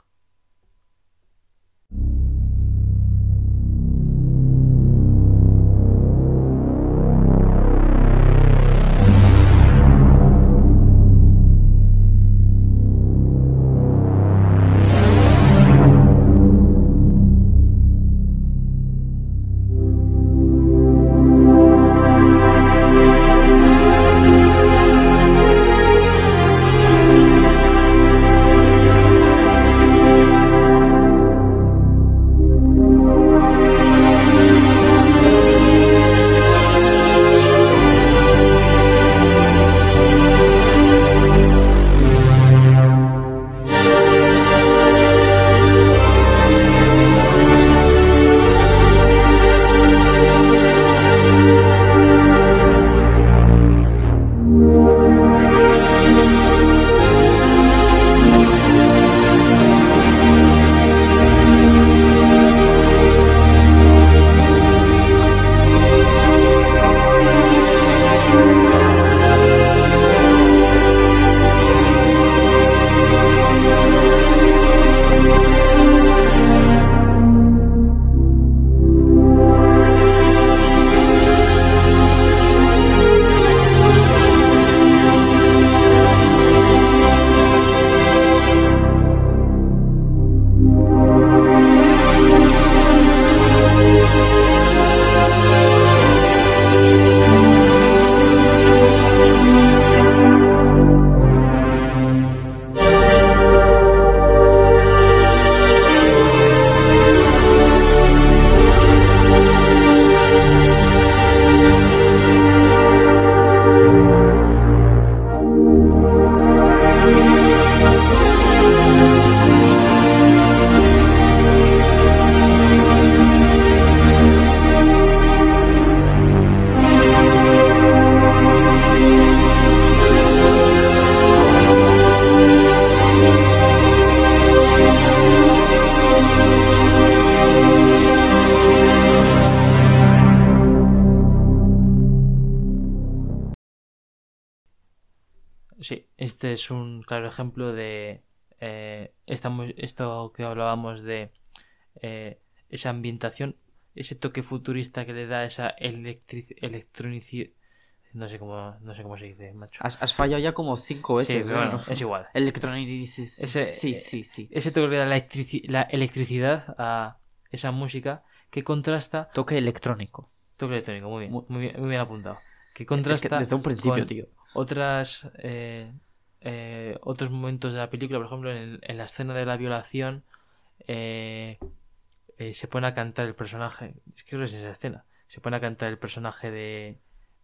B: Claro ejemplo de eh, esta esto que hablábamos de eh, esa ambientación, ese toque futurista que le da esa electric electronicidad. No sé cómo, no sé cómo se dice, macho.
A: Has, has fallado ya como cinco
B: Sí,
A: veces. ¿eh?
B: bueno, es igual. Ese-
A: sí, sí, sí.
B: Ese toque que le da la, electrici- la electricidad a esa música que contrasta.
A: Toque electrónico.
B: Toque electrónico, muy bien,
A: Muy-
B: muy bien, muy bien apuntado. Que
A: Es
B: contrasta
A: que desde un principio,
B: con
A: tío.
B: otras eh, eh, otros momentos de la película, por ejemplo, en, en la escena de la violación eh, eh, se pone a cantar el personaje, es que que es esa escena, se pone a cantar el personaje de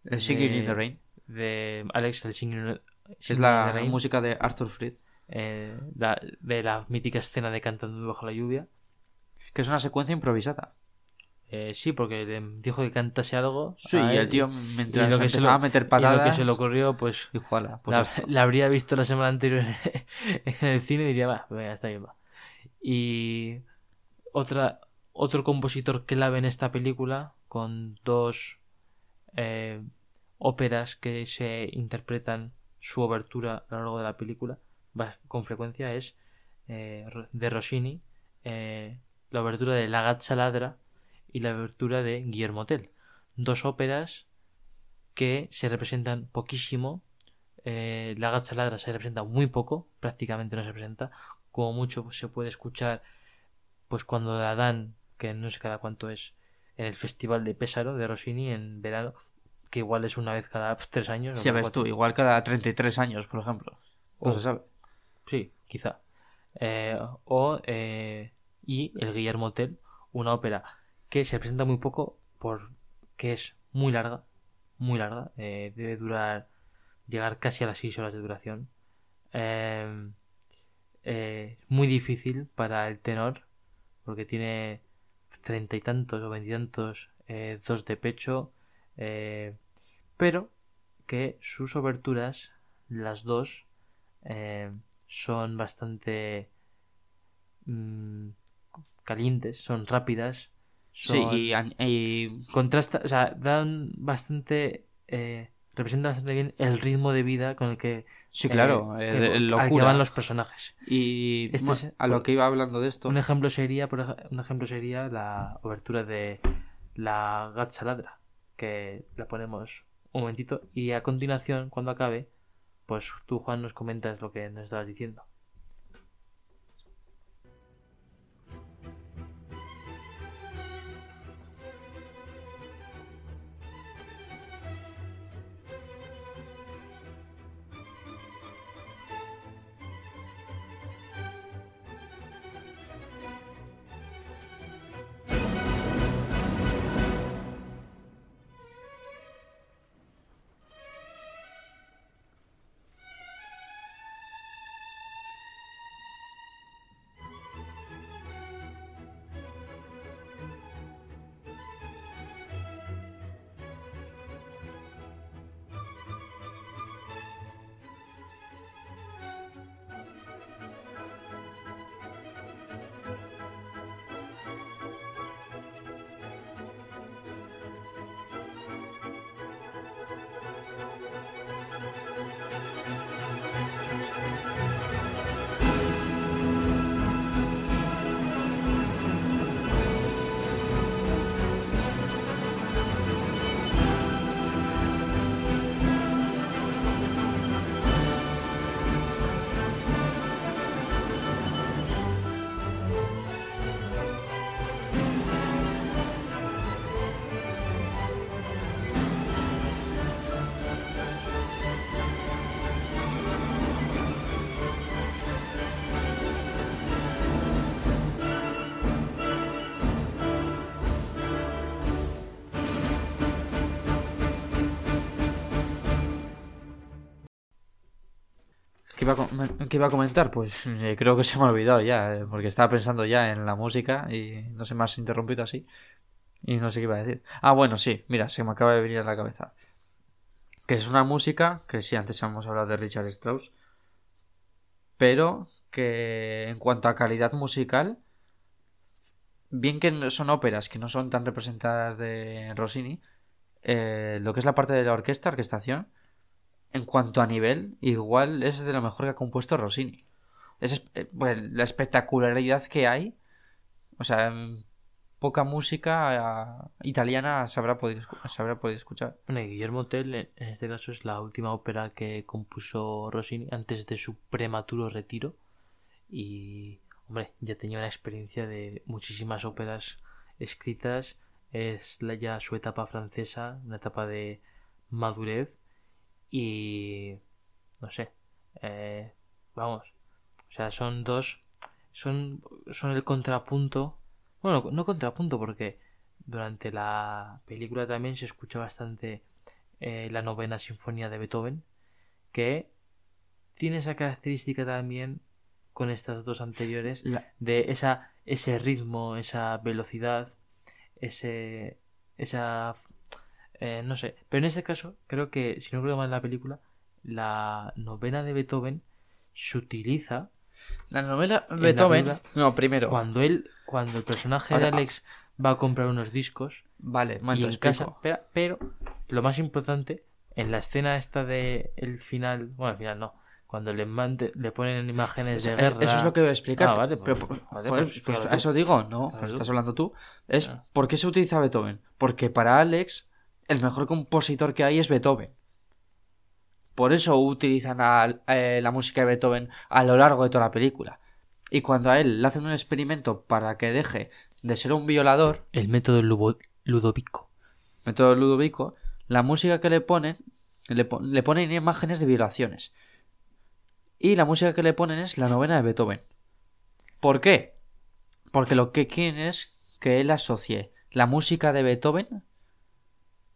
A: El Singing in the Rain.
B: de Alex, el Singing,
A: Es
B: in
A: la
B: the
A: música de Arthur Fried.
B: la- de la mítica escena de cantando bajo la lluvia.
A: Que es una secuencia improvisada.
B: Eh, sí, porque le dijo que cantase algo.
A: Sí, y el tío
B: y
A: mientras
B: lo que se lo-
A: a meter
B: y
A: patadas.
B: lo que se le ocurrió, pues
A: Dijo, "Hala, pues
B: la,
A: esto".
B: la habría visto la semana anterior en el cine y diría, va, venga, está bien, va. Y otra, otro compositor clave en esta película, con dos eh, óperas que se interpretan su obertura a lo largo de la película, con frecuencia, es eh, de Rossini, eh, la obertura de La Gazza Ladra y la obertura de Guillermo Tell. Dos óperas que se representan poquísimo. Eh, la Gazza Ladra se representa muy poco, prácticamente no se presenta. Como mucho pues, se puede escuchar pues cuando la dan, que no sé cada cuánto es, en el Festival de Pésaro de Rossini en verano, que igual es una vez cada tres años. o cada
A: ves
B: cuatro.
A: tú, igual cada 33 años, por ejemplo. No se sabe.
B: Sí, quizá. Eh, o eh, y el Guillermo Tell, una ópera que se presenta muy poco porque es muy larga, muy larga, eh, debe durar, llegar casi a las 6 horas de duración. Eh, eh, muy difícil para el tenor porque tiene treinta y tantos o veintitantos eh, dos de pecho, eh, pero que sus oberturas, las dos, son bastante mm, calientes, son rápidas.
A: Sí, y,
B: contrasta, o sea, dan bastante, eh, representa bastante bien el ritmo de vida con el que,
A: sí,
B: eh,
A: claro, eh,
B: que-
A: de-
B: al que
A: locura.
B: van los personajes.
A: Y
B: Este
A: bueno,
B: es-
A: a lo que iba hablando de esto,
B: Un ejemplo sería, por un ejemplo sería la obertura de la Gazza Ladra, que la ponemos un momentito y a continuación, cuando acabe, pues tú Juan nos comentas lo que nos estabas diciendo.
A: ¿Qué iba, a comentar? Pues eh, creo que se me ha olvidado ya, eh, porque estaba pensando ya en la música y no se me has interrumpido así. Y no sé qué iba a decir. Ah, bueno, sí, mira, se me acaba de venir a la cabeza. Que es una música, que sí, antes hemos hablado de Richard Strauss, pero que en cuanto a calidad musical, bien que son óperas que no son tan representadas de Rossini, eh, lo que es la parte de la orquesta, orquestación, en cuanto a nivel, igual es de lo mejor que ha compuesto Rossini. Es, eh, la espectacularidad que hay. O sea, poca música eh, italiana se habrá podido, escuchar.
B: Bueno, Guillermo Tell, en este caso, es la última ópera que compuso Rossini antes de su prematuro retiro. Y, hombre, ya tenía una experiencia de muchísimas óperas escritas. Es ya su etapa francesa, una etapa de madurez. Y, no sé, eh, vamos. O sea, son dos. Son, son el contrapunto. Bueno, no contrapunto porque durante la película también se escucha bastante eh, la novena sinfonía de Beethoven, que tiene esa característica también con estas dos anteriores
A: La-
B: de esa ese ritmo, esa velocidad, ese esa eh, no sé, pero en este caso creo que si no creo mal en la película, la novena de Beethoven se utiliza
A: La novela
B: la
A: Beethoven.
B: película,
A: no, primero.
B: cuando él cuando el personaje de Alex va a comprar unos discos
A: Vale,
B: y en casa pero, pero lo más importante en la escena esta de el final bueno el final no cuando le mande- le ponen imágenes de
A: Eso,
B: guerra
A: eso es lo que voy a explicar.
B: Ah, vale,
A: pero,
B: pues-
A: joder, pues,
B: pues
A: pues eso digo, no,
B: Claro
A: estás hablando tú. Es
B: Ah.
A: ¿por qué se utiliza Beethoven? Porque para Alex el mejor compositor que hay es Beethoven. Por eso utilizan a- eh, la música de Beethoven a lo largo de toda la película. Y cuando a él le hacen un experimento para que deje de ser un violador,
B: el método Ludovico
A: método Ludovico, la música que le ponen, le, le ponen imágenes de violaciones. Y la música que le ponen es la novena de Beethoven. ¿Por qué? Porque lo que quieren es que él asocie la música de Beethoven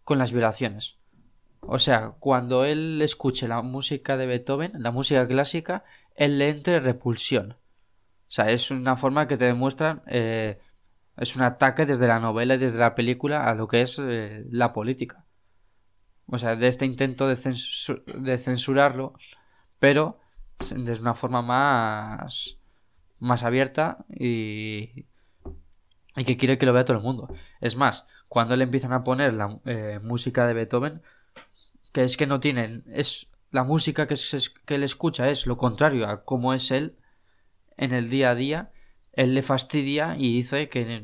A: con las violaciones. O sea, cuando él escuche la música de Beethoven, la música clásica, él le entre repulsión. O sea, es una forma que te demuestran eh, es un ataque desde la novela y desde la película a lo que es eh, la política. O sea, de este intento de, censu- de censurarlo, pero de una forma más, más abierta y, y que quiere que lo vea todo el mundo. Es más, cuando le empiezan a poner la eh, música de Beethoven, que es que no tienen, es la música que, se, que él escucha es lo contrario a cómo es él en el día a día, él le fastidia y dice que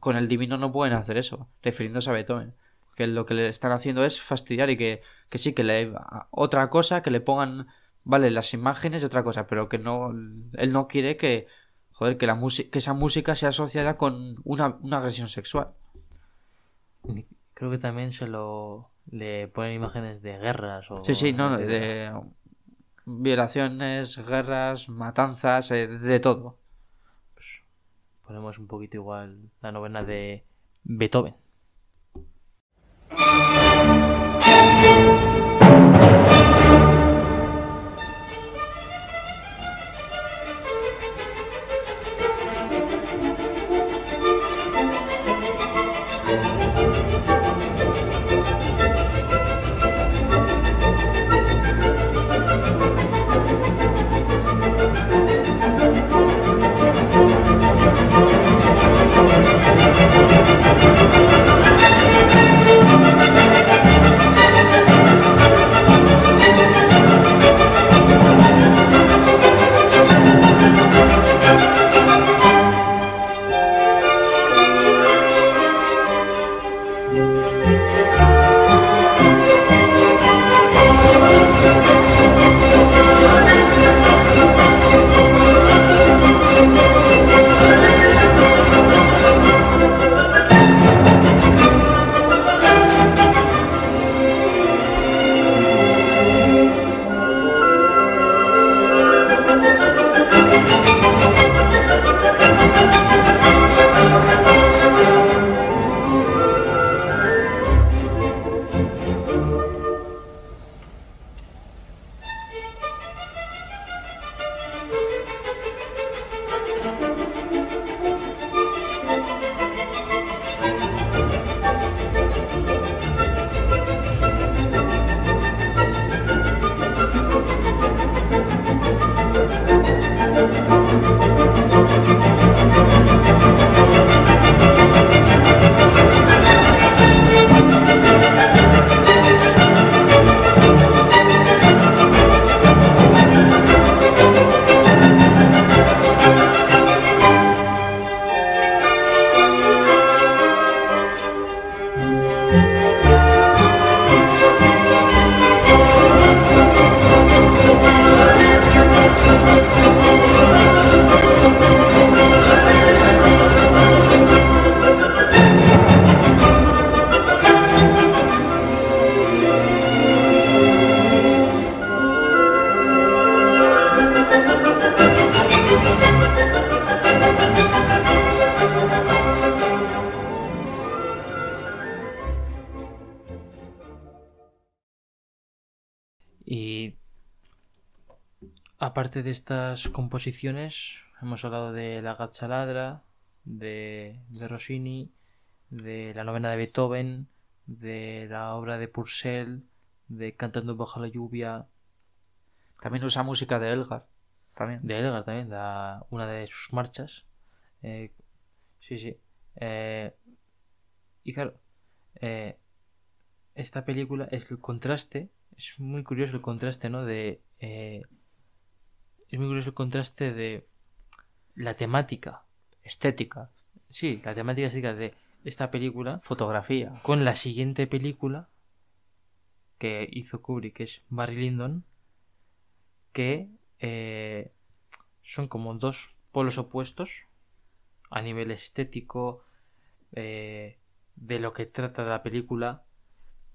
A: con el divino no pueden hacer eso, refiriéndose a Beethoven. Que lo que le están haciendo es fastidiar y que, que sí, que le otra cosa, que le pongan, vale, las imágenes y otra cosa, pero que no, él no quiere que, joder, que, la que esa música sea asociada con una agresión sexual.
B: Creo que también se lo le ponen imágenes de guerras o
A: Sí, sí, no, de violaciones, guerras, matanzas, eh, de todo.
B: ponemos un poquito igual la novena de Beethoven de estas composiciones, hemos hablado de La Ladra, de, de Rossini, de la novena de Beethoven, de la obra de Purcell, de Cantando bajo la lluvia,
A: También usa música de Elgar. También.
B: de Elgar también, la- una de sus marchas. Eh, sí, sí. Eh, y claro, eh, esta película es el contraste, es muy curioso el contraste, ¿no? De, es muy curioso el contraste de la temática,
A: Estética.
B: sí, la temática estética de esta película
A: Fotografía.
B: con la siguiente película que hizo Kubrick, que es Barry Lyndon, que eh, son como dos polos opuestos a nivel estético eh, de lo que trata la película,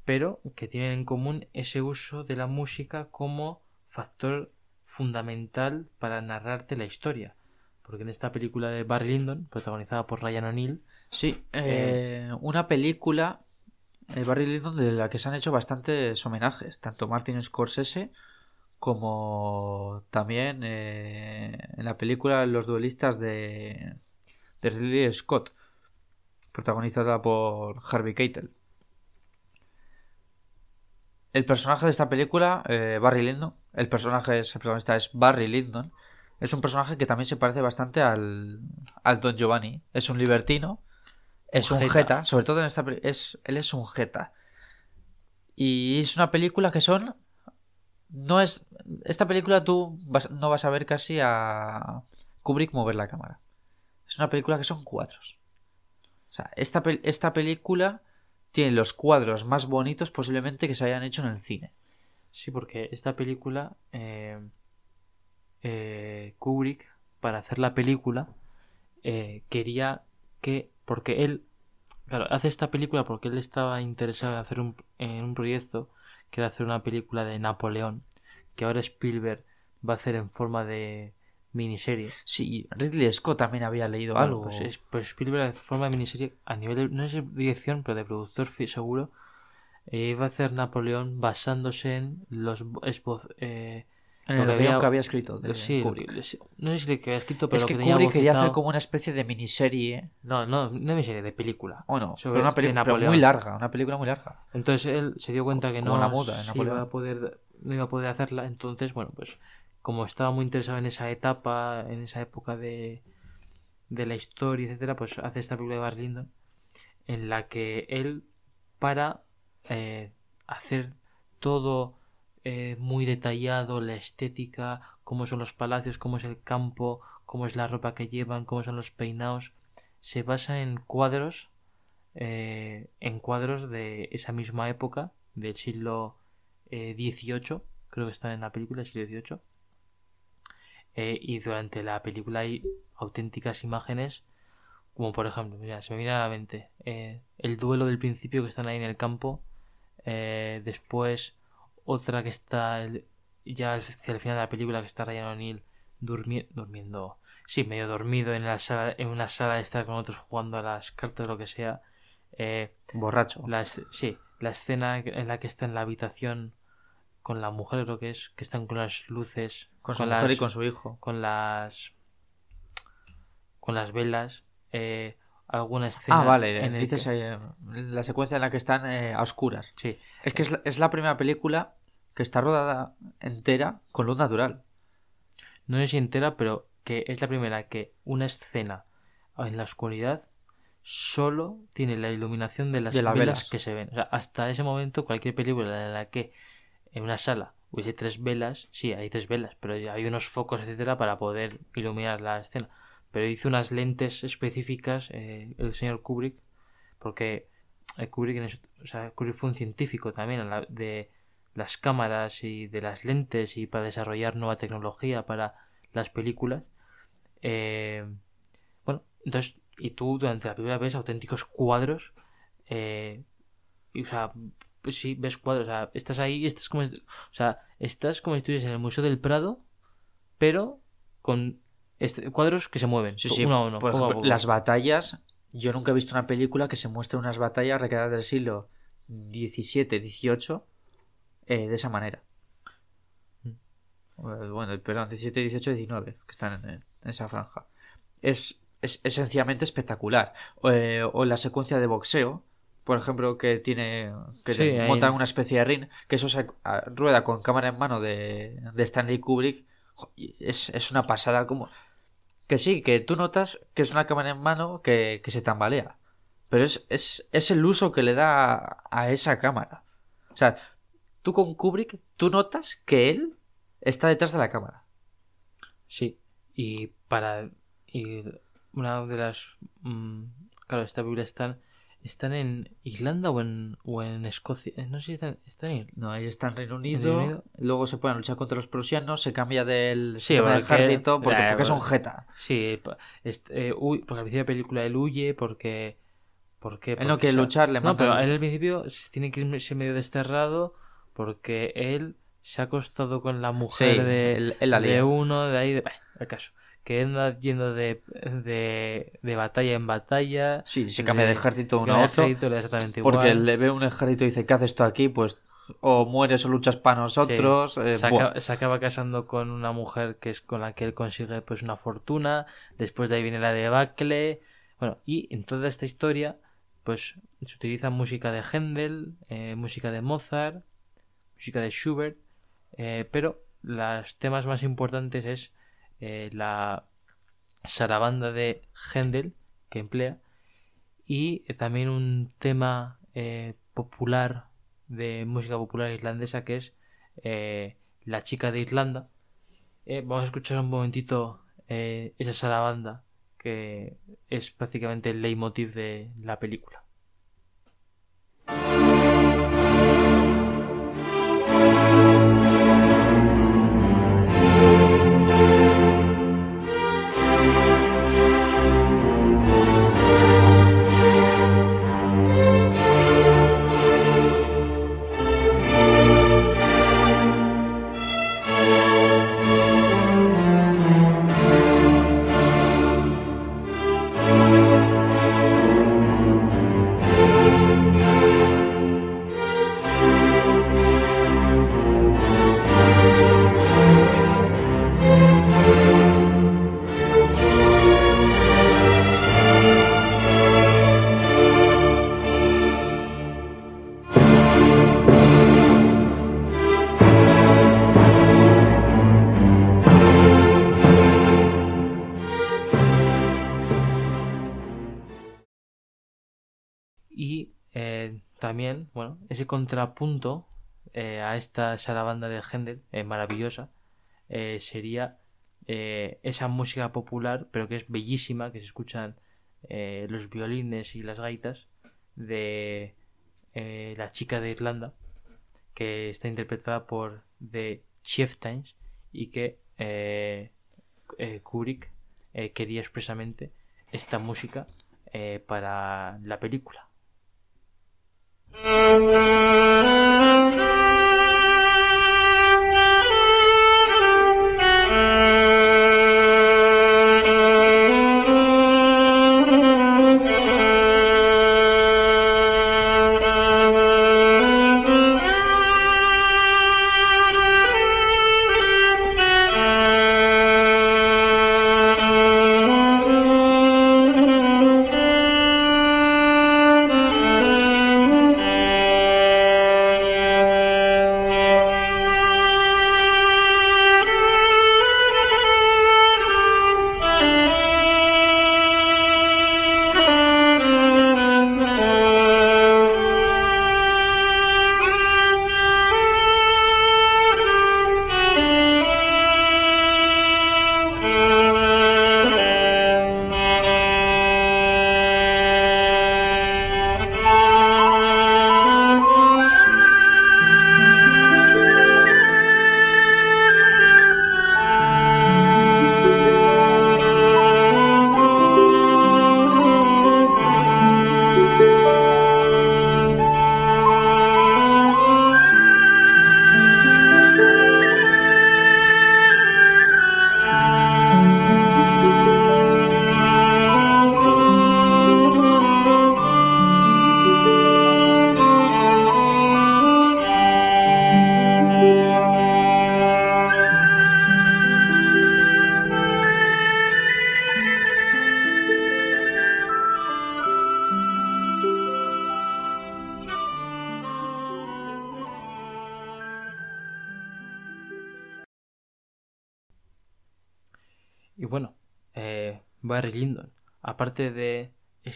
B: pero que tienen en común ese uso de la música como factor fundamental para narrarte la historia. Porque en esta película de Barry Lyndon, protagonizada por Ryan O'Neill,
A: Sí, eh, una película, eh, Barry Lyndon, de la que se han hecho bastantes homenajes, tanto Martin Scorsese como también eh, en la película Los duelistas de, de Ridley Scott, protagonizada por Harvey Keitel. El personaje de esta película, eh, Barry Lyndon, el personaje, es- el protagonista es Barry Lyndon, es un personaje que también se parece bastante al, al Don Giovanni. Es un libertino, es un
B: jeta.
A: jeta, sobre todo en esta es él es un jeta. Y es una película que son no es esta película tú vas- no vas a ver casi a Kubrick mover la cámara. Es una película que son cuadros. O sea, esta, esta película tiene los cuadros más bonitos posiblemente que se hayan hecho en el cine.
B: Sí, porque esta película, eh, eh, Kubrick, para hacer la película, eh, quería que, porque él, claro, hace esta película porque él estaba interesado en hacer un, en un proyecto que era hacer una película de Napoleón, que ahora Spielberg va a hacer en forma de miniserie.
A: Sí, Ridley Scott también había leído
B: Bueno,
A: algo.
B: Pues, es- pues Spielberg en forma de miniserie, a nivel, de- no sé de dirección, pero de productor seguro, eh, iba a hacer Napoleón basándose en los bo- esboz- eh,
A: en
B: lo
A: el
B: que había-
A: que había escrito de
B: sí,
A: Kubrick.
B: no sé si de que había escrito, pero
A: Es que
B: tenía
A: Kubrick quería hacer como una especie de miniserie.
B: No, no, no miniserie, de película.
A: O no,
B: Sobre
A: pero una
B: de
A: película muy larga, una película muy larga.
B: Entonces él se dio cuenta que no
A: Napoleón.
B: iba a poder, no iba a poder hacerla. Entonces, bueno, pues como estaba muy interesado en esa etapa, en esa época de, de la historia, etcétera, pues hace esta película de Barry Lyndon en la que él para eh, hacer todo eh, muy detallado, la estética, cómo son los palacios, cómo es el campo, cómo es la ropa que llevan, cómo son los peinados, se basa en cuadros, eh, en cuadros de esa misma época, del siglo eh, XVIII, creo que están en la película, del siglo XVIII, eh, y durante la película hay auténticas imágenes, como por ejemplo, mira, se me viene a la mente eh, el duelo del principio que están ahí en el campo, eh, después otra que está el- ya hacia el final de la película que está Ryan O'Neill durmi- durmiendo, sí, medio dormido en la sala, en una sala de estar con otros jugando a las cartas o lo que sea.
A: Borracho.
B: la, sí, la escena en la que está en la habitación con la mujer, creo que es, que están con las luces,
A: Con su
B: las,
A: mujer y con su hijo.
B: con las con las velas, eh, alguna escena
A: Ah, vale.
B: en
A: Dices
B: que-
A: eh, la secuencia en la que están eh, a oscuras.
B: sí,
A: Es que es la, es la primera película que está rodada entera con luz natural.
B: no sé si entera, pero que es la primera que una escena en la oscuridad solo tiene la iluminación de las
A: De las
B: velas,
A: velas.
B: que se ven. O sea, hasta ese momento, cualquier película en la que en una sala hubiese tres velas, sí, hay tres velas, pero hay unos focos, etcétera, para poder iluminar la escena. Pero hizo unas lentes específicas eh, el señor Kubrick, porque eh, Kubrick, eso- o sea, Kubrick fue un científico también de las cámaras y de las lentes y para desarrollar nueva tecnología para las películas. Eh, bueno, entonces, y tú durante la película ves auténticos cuadros. y, o sea, pues sí, ves cuadros. O sea, estás ahí, estás como, o sea, estás como si estuvieses en el Museo del Prado, pero con este- cuadros que se mueven.
A: Sí, sí.
B: uno a uno,
A: Por
B: poco a
A: ejemplo,
B: poco.
A: las batallas. Yo nunca he visto una película que se muestre unas batallas recreadas del siglo XVII, XVIII eh, de esa manera. Eh, Bueno, perdón, 17, 18, 19, que están en, en esa franja. Es, es, es sencillamente espectacular. Eh, o la secuencia de boxeo, por ejemplo, que tiene. que
B: Sí,
A: te montan una especie de ring, que eso se rueda con cámara en mano de, de Stanley Kubrick. Es, es una pasada como. Que sí, que tú notas que es una cámara en mano que, que se tambalea. Pero es, es, es el uso que le da a, a esa cámara. O sea, tú con Kubrick, tú notas que él está detrás de la cámara.
B: Sí, y para. Y una de las. mm, claro, esta película están. ¿Están en Irlanda o en, o en Escocia? Eh, No sé si están, están en.
A: No, ahí está en Reino Unido,
B: Reino.
A: Luego se a luchar contra los prusianos, se cambia del,
B: Sí,
A: del
B: porque-
A: ejército porque, porque es un jeta.
B: Sí, eh, huy- porque al principio de la película él huye porque. ¿Por qué?
A: Él no
B: Porque
A: quiere
B: se-
A: luchar, le
B: No,
A: matan.
B: pero él al principio tiene que irse medio desterrado porque él se ha acostado con la mujer
A: Sí,
B: de,
A: la
B: de uno, de ahí, de. bah, el caso. Que anda yendo de, de, de batalla en batalla.
A: Sí, se cambia de ejército uno a otro.
B: ejército, exactamente
A: Porque
B: igual.
A: le ve un ejército y dice, ¿qué haces tú aquí? Pues o mueres o luchas para nosotros.
B: Sí.
A: eh,
B: se,
A: buah.
B: acaba, se acaba casando con una mujer que es con la que él consigue pues una fortuna. Después de ahí viene la debacle. Bueno, y en toda esta historia, pues se utiliza música de Händel, eh, música de Mozart, música de Schubert, eh, pero los temas más importantes es eh, la sarabanda de Händel que emplea y eh, también un tema eh, popular de música popular irlandesa que es La chica de Irlanda. Vamos a escuchar un momentito esa sarabanda que es prácticamente el leitmotiv de la película. Ese contrapunto eh, a esta sarabanda de Händel, eh, maravillosa, eh, sería eh, esa música popular, pero que es bellísima, que se escuchan los violines y las gaitas de la chica de Irlanda, que está interpretada por The Chieftains y que Kubrick quería expresamente esta música para la película.
D: Thank
B: you.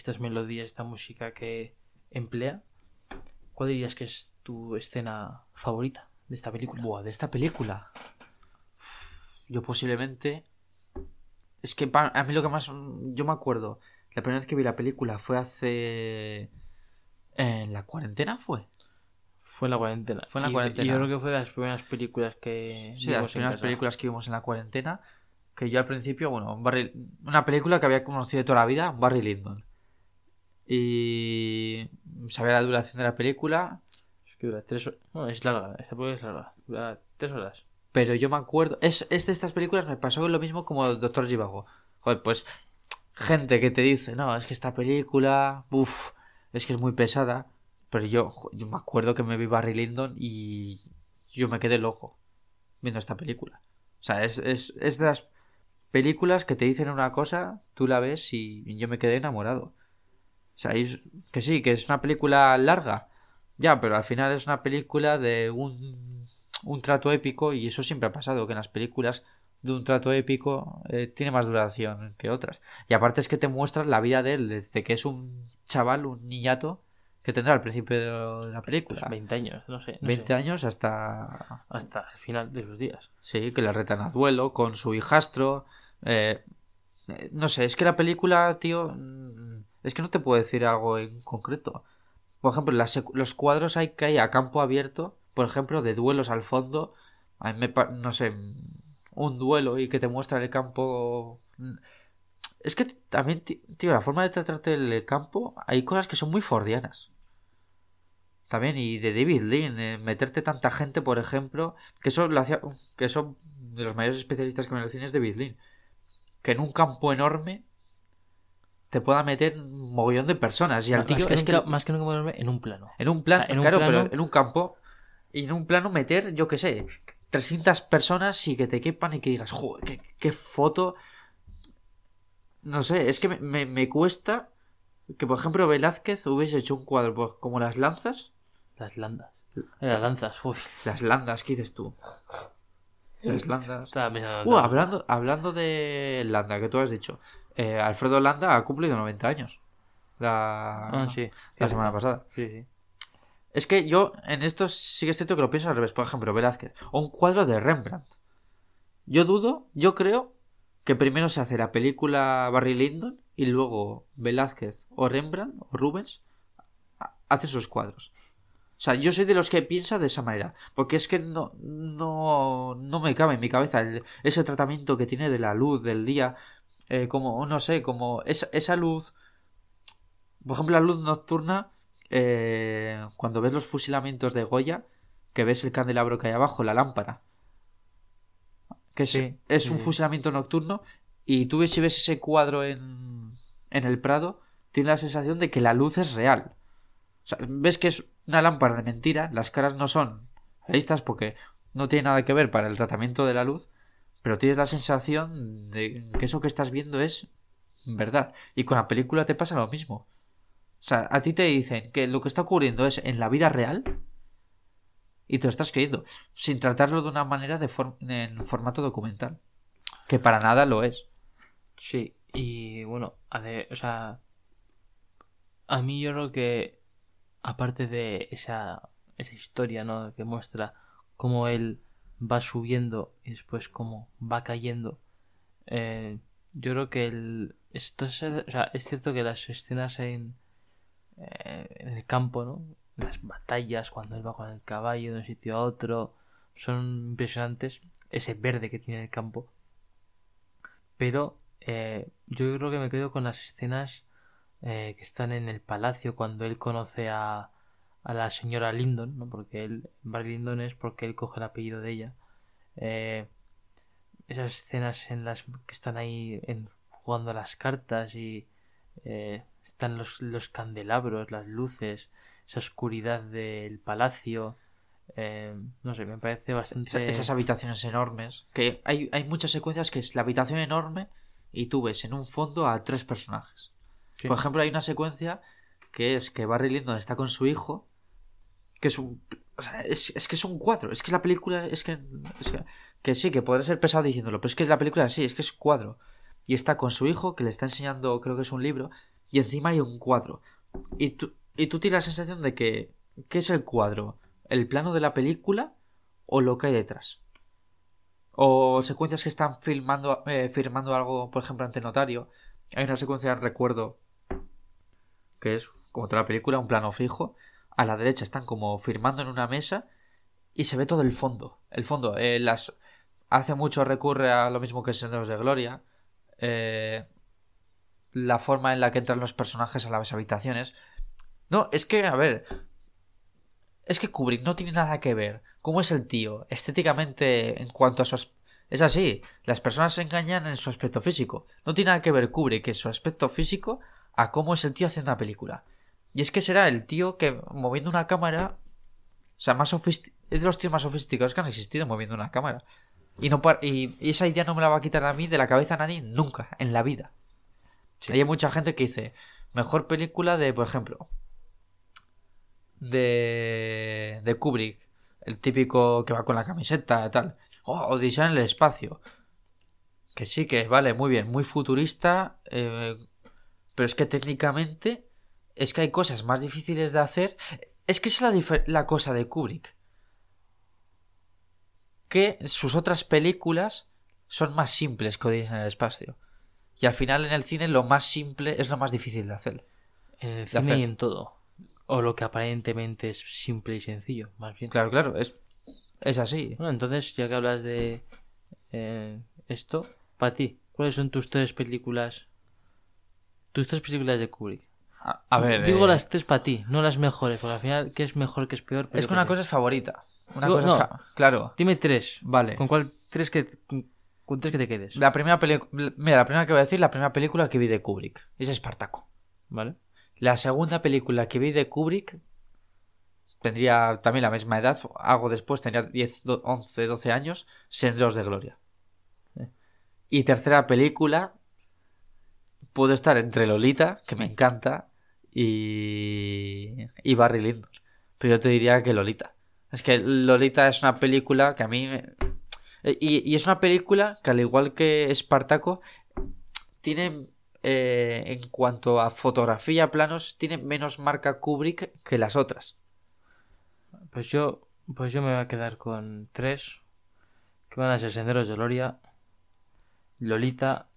B: Estas melodías, esta música que emplea, ¿cuál dirías que es tu escena favorita de esta película?
A: Buah, de esta película. Yo posiblemente. Es que a mí lo que más. Yo me acuerdo. La primera vez que vi la película fue hace. En la cuarentena fue.
B: Fue en la cuarentena.
A: Fue en la
B: Y-
A: cuarentena.
B: Y yo creo que fue de las primeras películas que
A: Sí, las
B: vimos en
A: primeras películas que vimos en la cuarentena. Que yo al principio, bueno, Barry- una película que había conocido toda la vida, Barry Lyndon. Y. Sabía la duración de la película.
B: Es que dura tres horas. No, es larga. Esta película es larga. Dura tres horas.
A: Pero yo me acuerdo. Es, es de estas películas me pasó lo mismo como Doctor Jivago. Joder, pues. Gente que te dice, no, es que esta película. Uff, es que es muy pesada. Pero yo me acuerdo que me vi Barry Lyndon y. Yo me quedé loco viendo esta película. O sea, es, es, es de las películas que te dicen una cosa, tú la ves y yo me quedé enamorado. O sea, es- que sí, que es una película larga. Ya, pero al final es una película de un, un trato épico y eso siempre ha pasado, que en las películas de un trato épico eh, tiene más duración que otras. Y aparte es que te muestran la vida de él desde que es un chaval, un niñato que tendrá al principio de la película.
B: Pues 20 años, no sé. no
A: 20
B: sé.
A: años hasta...
B: Hasta el final de sus días.
A: Sí, que le retan a duelo con su hijastro. eh, eh, no sé, es que la película, tío, mm, es que no te puedo decir algo en concreto. Por ejemplo, los cuadros hay que hay a campo abierto, por ejemplo, de duelos al fondo. A mí me no sé, un duelo y que te muestra el campo. Es que también, tío, la forma de tratarte el campo, hay cosas que son muy fordianas. También, y de David Lean, eh, meterte tanta gente, por ejemplo, que eso lo hacía, que eso de los mayores especialistas que me lo es David Lean. Que en un campo enorme te pueda meter un mogollón de personas. Y al
B: más,
A: tío
B: que
A: es que
B: más que nunca ponerme en un plano.
A: en un plano,
B: un
A: claro,
B: plano-
A: pero en un campo y en un plano meter, yo qué sé, 300 personas y que te quepan y que digas, joder, qué, qué foto. No sé, es que me, me- me cuesta que, por ejemplo, Velázquez hubiese hecho un cuadro pues, como las lanzas.
B: Las landas. Las lanzas, uy.
A: Las landas, ¿qué dices tú? Las landas. Uh, hablando, hablando de Landa, que tú has dicho. Eh, Alfredo Landa ha cumplido 90 años. La,
B: Ah, sí.
A: la semana pasada.
B: Sí, sí.
A: Es que yo en esto sí que es cierto que lo pienso al revés. Por ejemplo, Velázquez. O un cuadro de Rembrandt. Yo dudo, yo creo que primero se hace la película Barry Lyndon y luego Velázquez o Rembrandt o Rubens ha- hace sus cuadros. O sea, yo soy de los que piensa de esa manera. Porque es que no, no, no me cabe en mi cabeza el- ese tratamiento que tiene de la luz, del día. Eh, como, no sé, como esa, esa luz. Por ejemplo, la luz nocturna. eh, cuando ves los fusilamientos de Goya, que ves el candelabro que hay abajo, la lámpara. Que es,
B: Sí,
A: es
B: sí,
A: un fusilamiento nocturno. Y tú ves si ves ese cuadro en, en el Prado, tienes la sensación de que la luz es real. O sea, ves que es una lámpara de mentira, las caras no son realistas porque no tiene nada que ver para el tratamiento de la luz, pero tienes la sensación de que eso que estás viendo es verdad. Y con la película te pasa lo mismo. O sea, a ti te dicen que lo que está ocurriendo es en la vida real y te lo estás creyendo, sin tratarlo de una manera de en formato documental. Que para nada lo es.
B: Sí, y bueno, o sea, a mí yo creo que aparte de esa, esa historia, ¿no? Que muestra cómo él va subiendo y después cómo va cayendo, eh, yo creo que el, esto es, es cierto que las escenas en, eh, en el campo, ¿no? Las batallas, cuando él va con el caballo de un sitio a otro, son impresionantes. Ese verde que tiene el campo. Pero eh, yo creo que me quedo con las escenas eh, que están en el palacio cuando él conoce a, a la señora Lyndon, ¿no? Porque él, Barry Lyndon es porque él coge el apellido de ella. Eh, esas escenas en las que están ahí en, jugando a las cartas y eh, están los, los candelabros, las luces, esa oscuridad del palacio. eh, no sé, me parece bastante.
A: Esa- esas habitaciones enormes. Que hay, hay muchas secuencias que es la habitación enorme y tú ves en un fondo a tres personajes.
B: Sí.
A: Por ejemplo, hay una secuencia que es que Barry Lyndon está con su hijo, que es un... o es, es que es un cuadro, es que la película es que, es que... que sí, que podrá ser pesado diciéndolo, pero es que la película sí, es que es cuadro. y está con su hijo que le está enseñando, creo que es un libro, y encima hay un cuadro. Y tú, y tú tienes la sensación de que, ¿qué es el cuadro? ¿El plano de la película o lo que hay detrás? O secuencias que están filmando, eh, firmando algo, por ejemplo, ante notario. Hay una secuencia, recuerdo, que es, como toda la película, un plano fijo. A la derecha están como firmando en una mesa y se ve todo el fondo. El fondo, eh, las... Hace mucho recurre a lo mismo que Senderos de Gloria. Eh, la forma en la que entran los personajes a las habitaciones. No, es que, a ver. Es que Kubrick no tiene nada que ver. ¿Cómo es el tío? Estéticamente, en cuanto a su. Es así. Las personas se engañan en su aspecto físico. No tiene nada que ver Kubrick en su aspecto físico a cómo es el tío haciendo una película. Y es que será el tío que moviendo una cámara. O sea, más sofisti- es de los tíos más sofisticados que han existido moviendo una cámara. Y, no par- y, y esa idea no me la va a quitar a mí de la cabeza a nadie nunca, en la vida. Hay mucha gente que dice, mejor película de, por ejemplo, de, de Kubrick, el típico que va con la camiseta y tal. Oh, Odisea en el espacio. Que sí, que vale, muy bien, muy futurista, eh, pero es que técnicamente es que hay cosas más difíciles de hacer. Es que es la, cosa de Kubrick. Que sus otras películas son más simples que Odisea en el espacio. Y al final en el cine lo más simple es lo más difícil de hacer.
B: En el cine
A: hacer.
B: y en todo. O lo que aparentemente es simple y sencillo, más bien.
A: Claro, claro, es, es así.
B: Bueno, entonces, ya que hablas de eh, esto, para ti, ¿cuáles son tus tres películas? Tus tres películas de Kubrick.
A: A, a ver,
B: Digo
A: eh,
B: las tres para ti, no las mejores, porque al final, ¿qué es mejor, qué es peor? Pero
A: es que una cosa es favorita. Una
B: Digo,
A: cosa
B: no.
A: es fa- Claro,
B: Dime tres.
A: vale.
B: ¿Con cuál? Tres que. Con, tres que te quedes.
A: La primera película. Mira, la primera que voy a decir, la primera película que vi de Kubrick. Es Espartaco.
B: ¿Vale?
A: La segunda película que vi de Kubrick. Tendría también la misma edad. Algo después, tenía 10, do- 11, 12 años. Senderos de Gloria. Y tercera película. Puedo estar entre Lolita, que me encanta. Y. Y Barry Lyndon. Pero yo te diría que Lolita. Es que Lolita es una película que a mí. me- Y, y es una película que, al igual que Espartaco, tiene. eh, en cuanto a fotografía, planos, tiene menos marca Kubrick que las otras.
B: Pues yo. Pues yo me voy a quedar con tres. Que van a ser Senderos de Gloria. Lolita.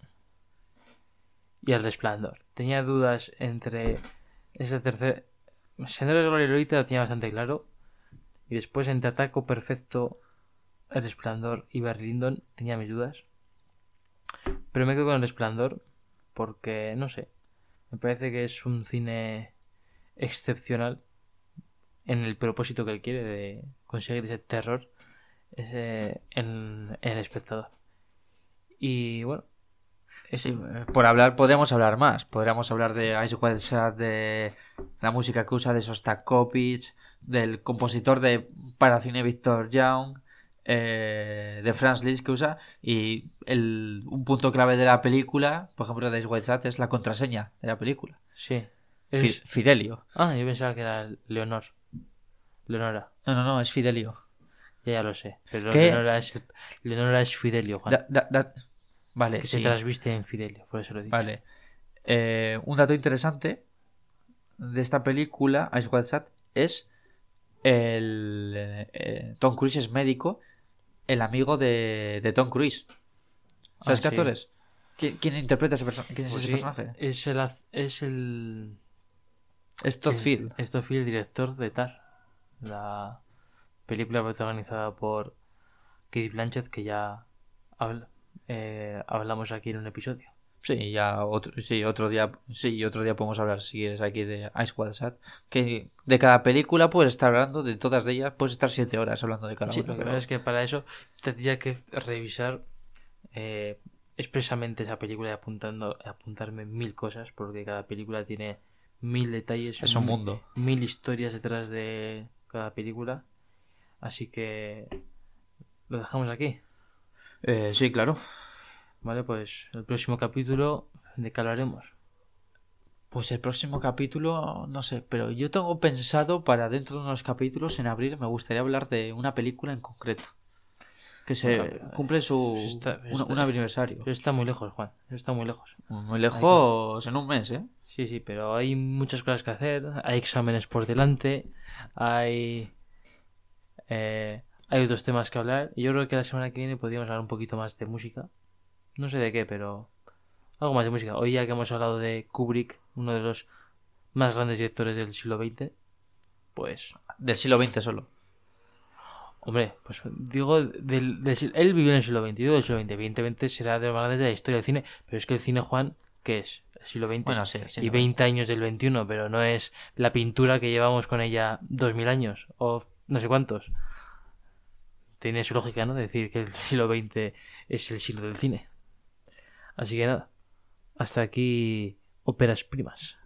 B: Y El Resplandor. Tenía dudas entre. Ese tercer. Senderos de Gloria lo tenía bastante claro. Y después entre Ataco Perfecto. El Resplandor y Barry Lyndon tenía mis dudas. Pero me quedo con El Resplandor. Porque, no sé. Me parece que es un cine excepcional en el propósito que él quiere de conseguir ese terror ese, en, en el espectador. Y bueno, es-
A: Sí, eh, por hablar, podríamos hablar más. Podríamos hablar de Ice White Shad, de la música que usa de Sostakovich, del compositor de para cine Victor Young, eh, de Franz Liszt que usa. Y el, un punto clave de la película, por ejemplo, de Ice White Shad, es la contraseña de la película.
B: sí.
A: Fi-
B: Es-
A: Fidelio.
B: Ah, yo pensaba que era Leonor. Leonora.
A: No, no, no, es Fidelio.
B: Ya, ya lo sé. Pero
A: ¿Qué?
B: Leonora es, Leonora es Fidelio, Juan.
A: Da- da- da- Vale,
B: que
A: sí.
B: se trasviste en Fidelio, por eso lo digo.
A: Vale. Eh, un dato interesante de esta película, Ice White Shad, es el eh, Tom Cruise es médico, el amigo de, de Tom Cruise. ¿Sabes
B: Ah,
A: qué
B: sí.
A: actor es? ¿Quién, quién interpreta ese personaje? ¿Quién es
B: Pues
A: ese
B: sí,
A: personaje?
B: Es el, es el
A: Es Todd Field.
B: Director de Tar, la película protagonizada por Kate Blanchett que ya habl- eh, hablamos aquí en un episodio.
A: Sí, ya otro, sí, otro día, sí, otro día podemos hablar si quieres aquí de Ice Shad, que de cada película puedes estar hablando de todas de ellas, puedes estar siete horas hablando de cada
B: Sí,
A: una.
B: lo que pasa es que para eso tendría que revisar eh, expresamente esa película y apuntando, apuntarme mil cosas, porque cada película tiene mil detalles,
A: Es un
B: mil-
A: mundo.
B: mil historias detrás de cada película. Así que lo dejamos aquí.
A: Eh, sí, claro.
B: Vale, pues el próximo capítulo, ¿de qué hablaremos?
A: Pues el próximo capítulo, no sé, pero yo tengo pensado para dentro de unos capítulos en abril me gustaría hablar de una película en concreto.
E: Que se
B: Bueno,
E: cumple su
B: está-
E: un, un aniversario.
B: Eso está muy lejos, Juan. Eso está muy lejos.
E: Muy lejos en un mes, ¿eh?
B: Sí, sí, pero hay muchas cosas que hacer. Hay exámenes por delante. Hay. eh, hay otros temas que hablar. Y yo creo que la semana que viene podríamos hablar un poquito más de música. No sé de qué, pero. Algo más de música. Hoy ya que hemos hablado de Kubrick, uno de los más grandes directores del siglo XX, pues.
E: Del siglo XX solo.
B: Hombre, pues digo, del, del él vivió en el siglo XX, yo del siglo XX. Evidentemente será de los más grandes de la historia del cine, pero es que el cine, Juan, ¿qué es? El siglo XX.
E: Bueno, sí, sí,
B: y
E: no.
B: 20 años del 21, pero no es la pintura que llevamos con ella 2000 años o no sé cuántos. Tiene su lógica, ¿no? Decir que el siglo XX es el siglo del cine. Así que nada, hasta aquí óperas primas.